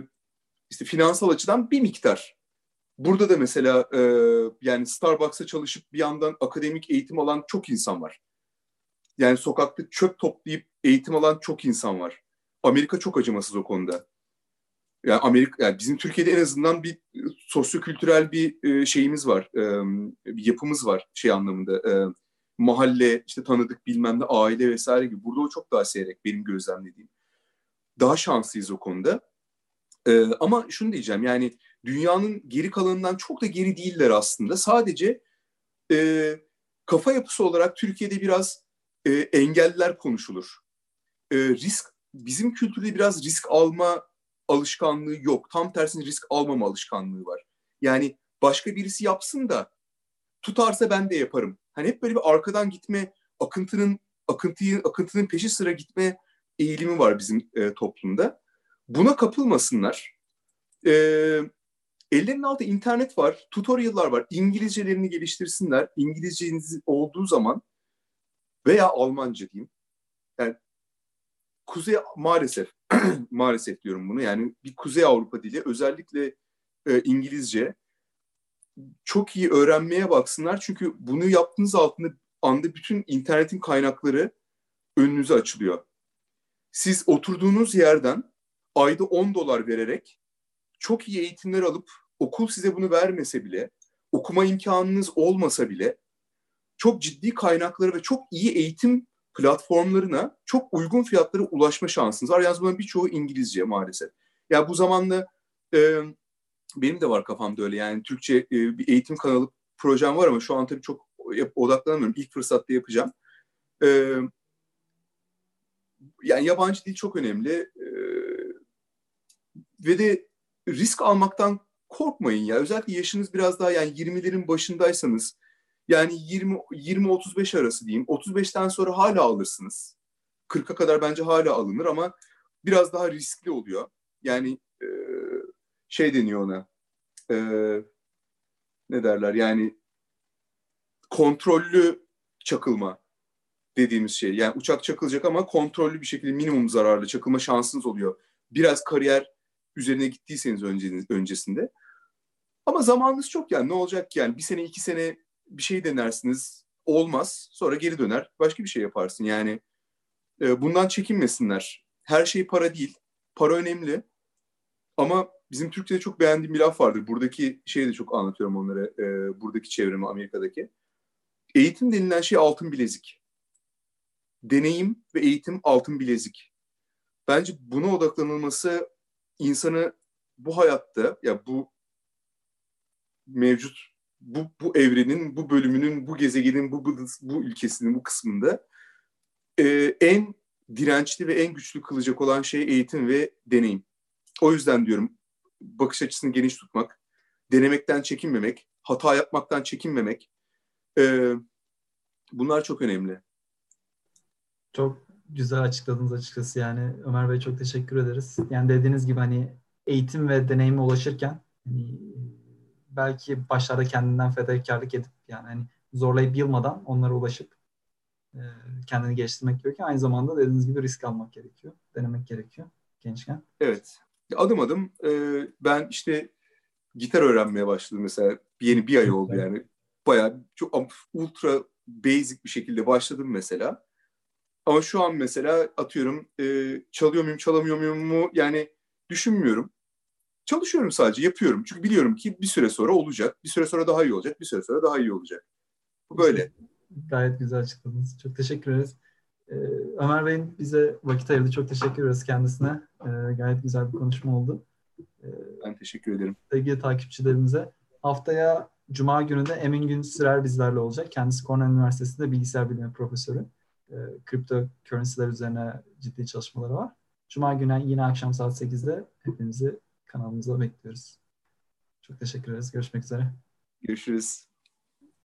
işte finansal açıdan bir miktar. Burada da mesela e, yani Starbucks'a çalışıp bir yandan akademik eğitim alan çok insan var. Yani sokakta çöp toplayıp eğitim alan çok insan var. Amerika çok acımasız o konuda yani Amerika yani bizim Türkiye'de en azından bir sosyokültürel bir e, şeyimiz var. E, bir yapımız var şey anlamında. E, mahalle, işte tanıdık bilmem ne, aile vesaire gibi. Burada o çok daha seyrek benim gözlemlediğim. Daha şanslıyız o konuda. Ama şunu diyeceğim yani dünyanın geri kalanından çok da geri değiller aslında. Sadece kafa yapısı olarak Türkiye'de biraz e, engelliler konuşulur. Risk bizim kültürde biraz risk alma alışkanlığı yok. Tam tersine risk almama alışkanlığı var. Yani başka birisi yapsın da tutarsa ben de yaparım. Hani hep böyle bir arkadan gitme, akıntının akıntıyı akıntının peşi sıra gitme eğilimi var bizim e, toplumda. Buna kapılmasınlar. E, ellerinin altında internet var, tutorial'lar var. İngilizcelerini geliştirsinler. İngilizceniz olduğu zaman veya Almanca diyeyim. Yani Kuzey maalesef maalesef diyorum bunu. Yani bir Kuzey Avrupa dili özellikle e, İngilizce çok iyi öğrenmeye baksınlar. Çünkü bunu yaptığınız altında anda bütün internetin kaynakları önünüze açılıyor. Siz oturduğunuz yerden ayda 10 dolar vererek çok iyi eğitimler alıp okul size bunu vermese bile, okuma imkanınız olmasa bile çok ciddi kaynakları ve çok iyi eğitim platformlarına çok uygun fiyatlara ulaşma şansınız var. Yalnız bunların birçoğu İngilizce maalesef. Ya yani bu zamanda e, benim de var kafamda öyle yani Türkçe e, bir eğitim kanalı projem var ama şu an tabii çok odaklanamıyorum. İlk fırsatta yapacağım. E, yani yabancı dil çok önemli. E, ve de risk almaktan korkmayın ya. Özellikle yaşınız biraz daha yani 20'lerin başındaysanız yani 20 20 35 arası diyeyim. 35'ten sonra hala alırsınız. 40'a kadar bence hala alınır ama biraz daha riskli oluyor. Yani e, şey deniyor ona. E, ne derler? Yani kontrollü çakılma dediğimiz şey. Yani uçak çakılacak ama kontrollü bir şekilde minimum zararlı çakılma şansınız oluyor. Biraz kariyer üzerine gittiyseniz öncesinde. Ama zamanınız çok yani ne olacak ki yani bir sene iki sene bir şey denersiniz olmaz sonra geri döner başka bir şey yaparsın yani e, bundan çekinmesinler. Her şey para değil. Para önemli ama bizim Türkçe'de çok beğendiğim bir laf vardır. Buradaki şeyi de çok anlatıyorum onlara. E, buradaki çevremi Amerika'daki. Eğitim denilen şey altın bilezik. Deneyim ve eğitim altın bilezik. Bence buna odaklanılması insanı bu hayatta ya bu mevcut bu, bu evrenin, bu bölümünün, bu gezegenin, bu, bu, bu ülkesinin bu kısmında e, en dirençli ve en güçlü kılacak olan şey eğitim ve deneyim. O yüzden diyorum bakış açısını geniş tutmak, denemekten çekinmemek, hata yapmaktan çekinmemek e, bunlar çok önemli. Çok güzel açıkladınız açıkçası yani Ömer Bey çok teşekkür ederiz. Yani dediğiniz gibi hani eğitim ve deneyime ulaşırken hani belki başlarda kendinden fedakarlık edip yani hani zorlayıp yılmadan onlara ulaşıp e, kendini geliştirmek gerekiyor. Aynı zamanda dediğiniz gibi risk almak gerekiyor. Denemek gerekiyor gençken. Evet. Adım adım e, ben işte gitar öğrenmeye başladım mesela. Yeni bir ay oldu yani. Bayağı çok ultra basic bir şekilde başladım mesela. Ama şu an mesela atıyorum e, çalıyor muyum çalamıyor muyum mu yani düşünmüyorum. Çalışıyorum sadece, yapıyorum. Çünkü biliyorum ki bir süre sonra olacak. Bir süre sonra daha iyi olacak. Bir süre sonra daha iyi olacak. Bu böyle. Gayet güzel açıkladınız. Çok teşekkür ederiz. Ee, Ömer Bey'in bize vakit ayırdı. Çok teşekkür ederiz kendisine. Ee, gayet güzel bir konuşma oldu. Ee, ben teşekkür ederim. Sevgili takipçilerimize. Haftaya Cuma günü de Emin Gün Sürer bizlerle olacak. Kendisi Cornell Üniversitesi'nde bilgisayar bilimi profesörü. E, kripto currency'ler üzerine ciddi çalışmaları var. Cuma günü yine akşam saat 8'de hepinizi kanalımıza bekliyoruz. Çok teşekkür ederiz. Görüşmek üzere. Görüşürüz.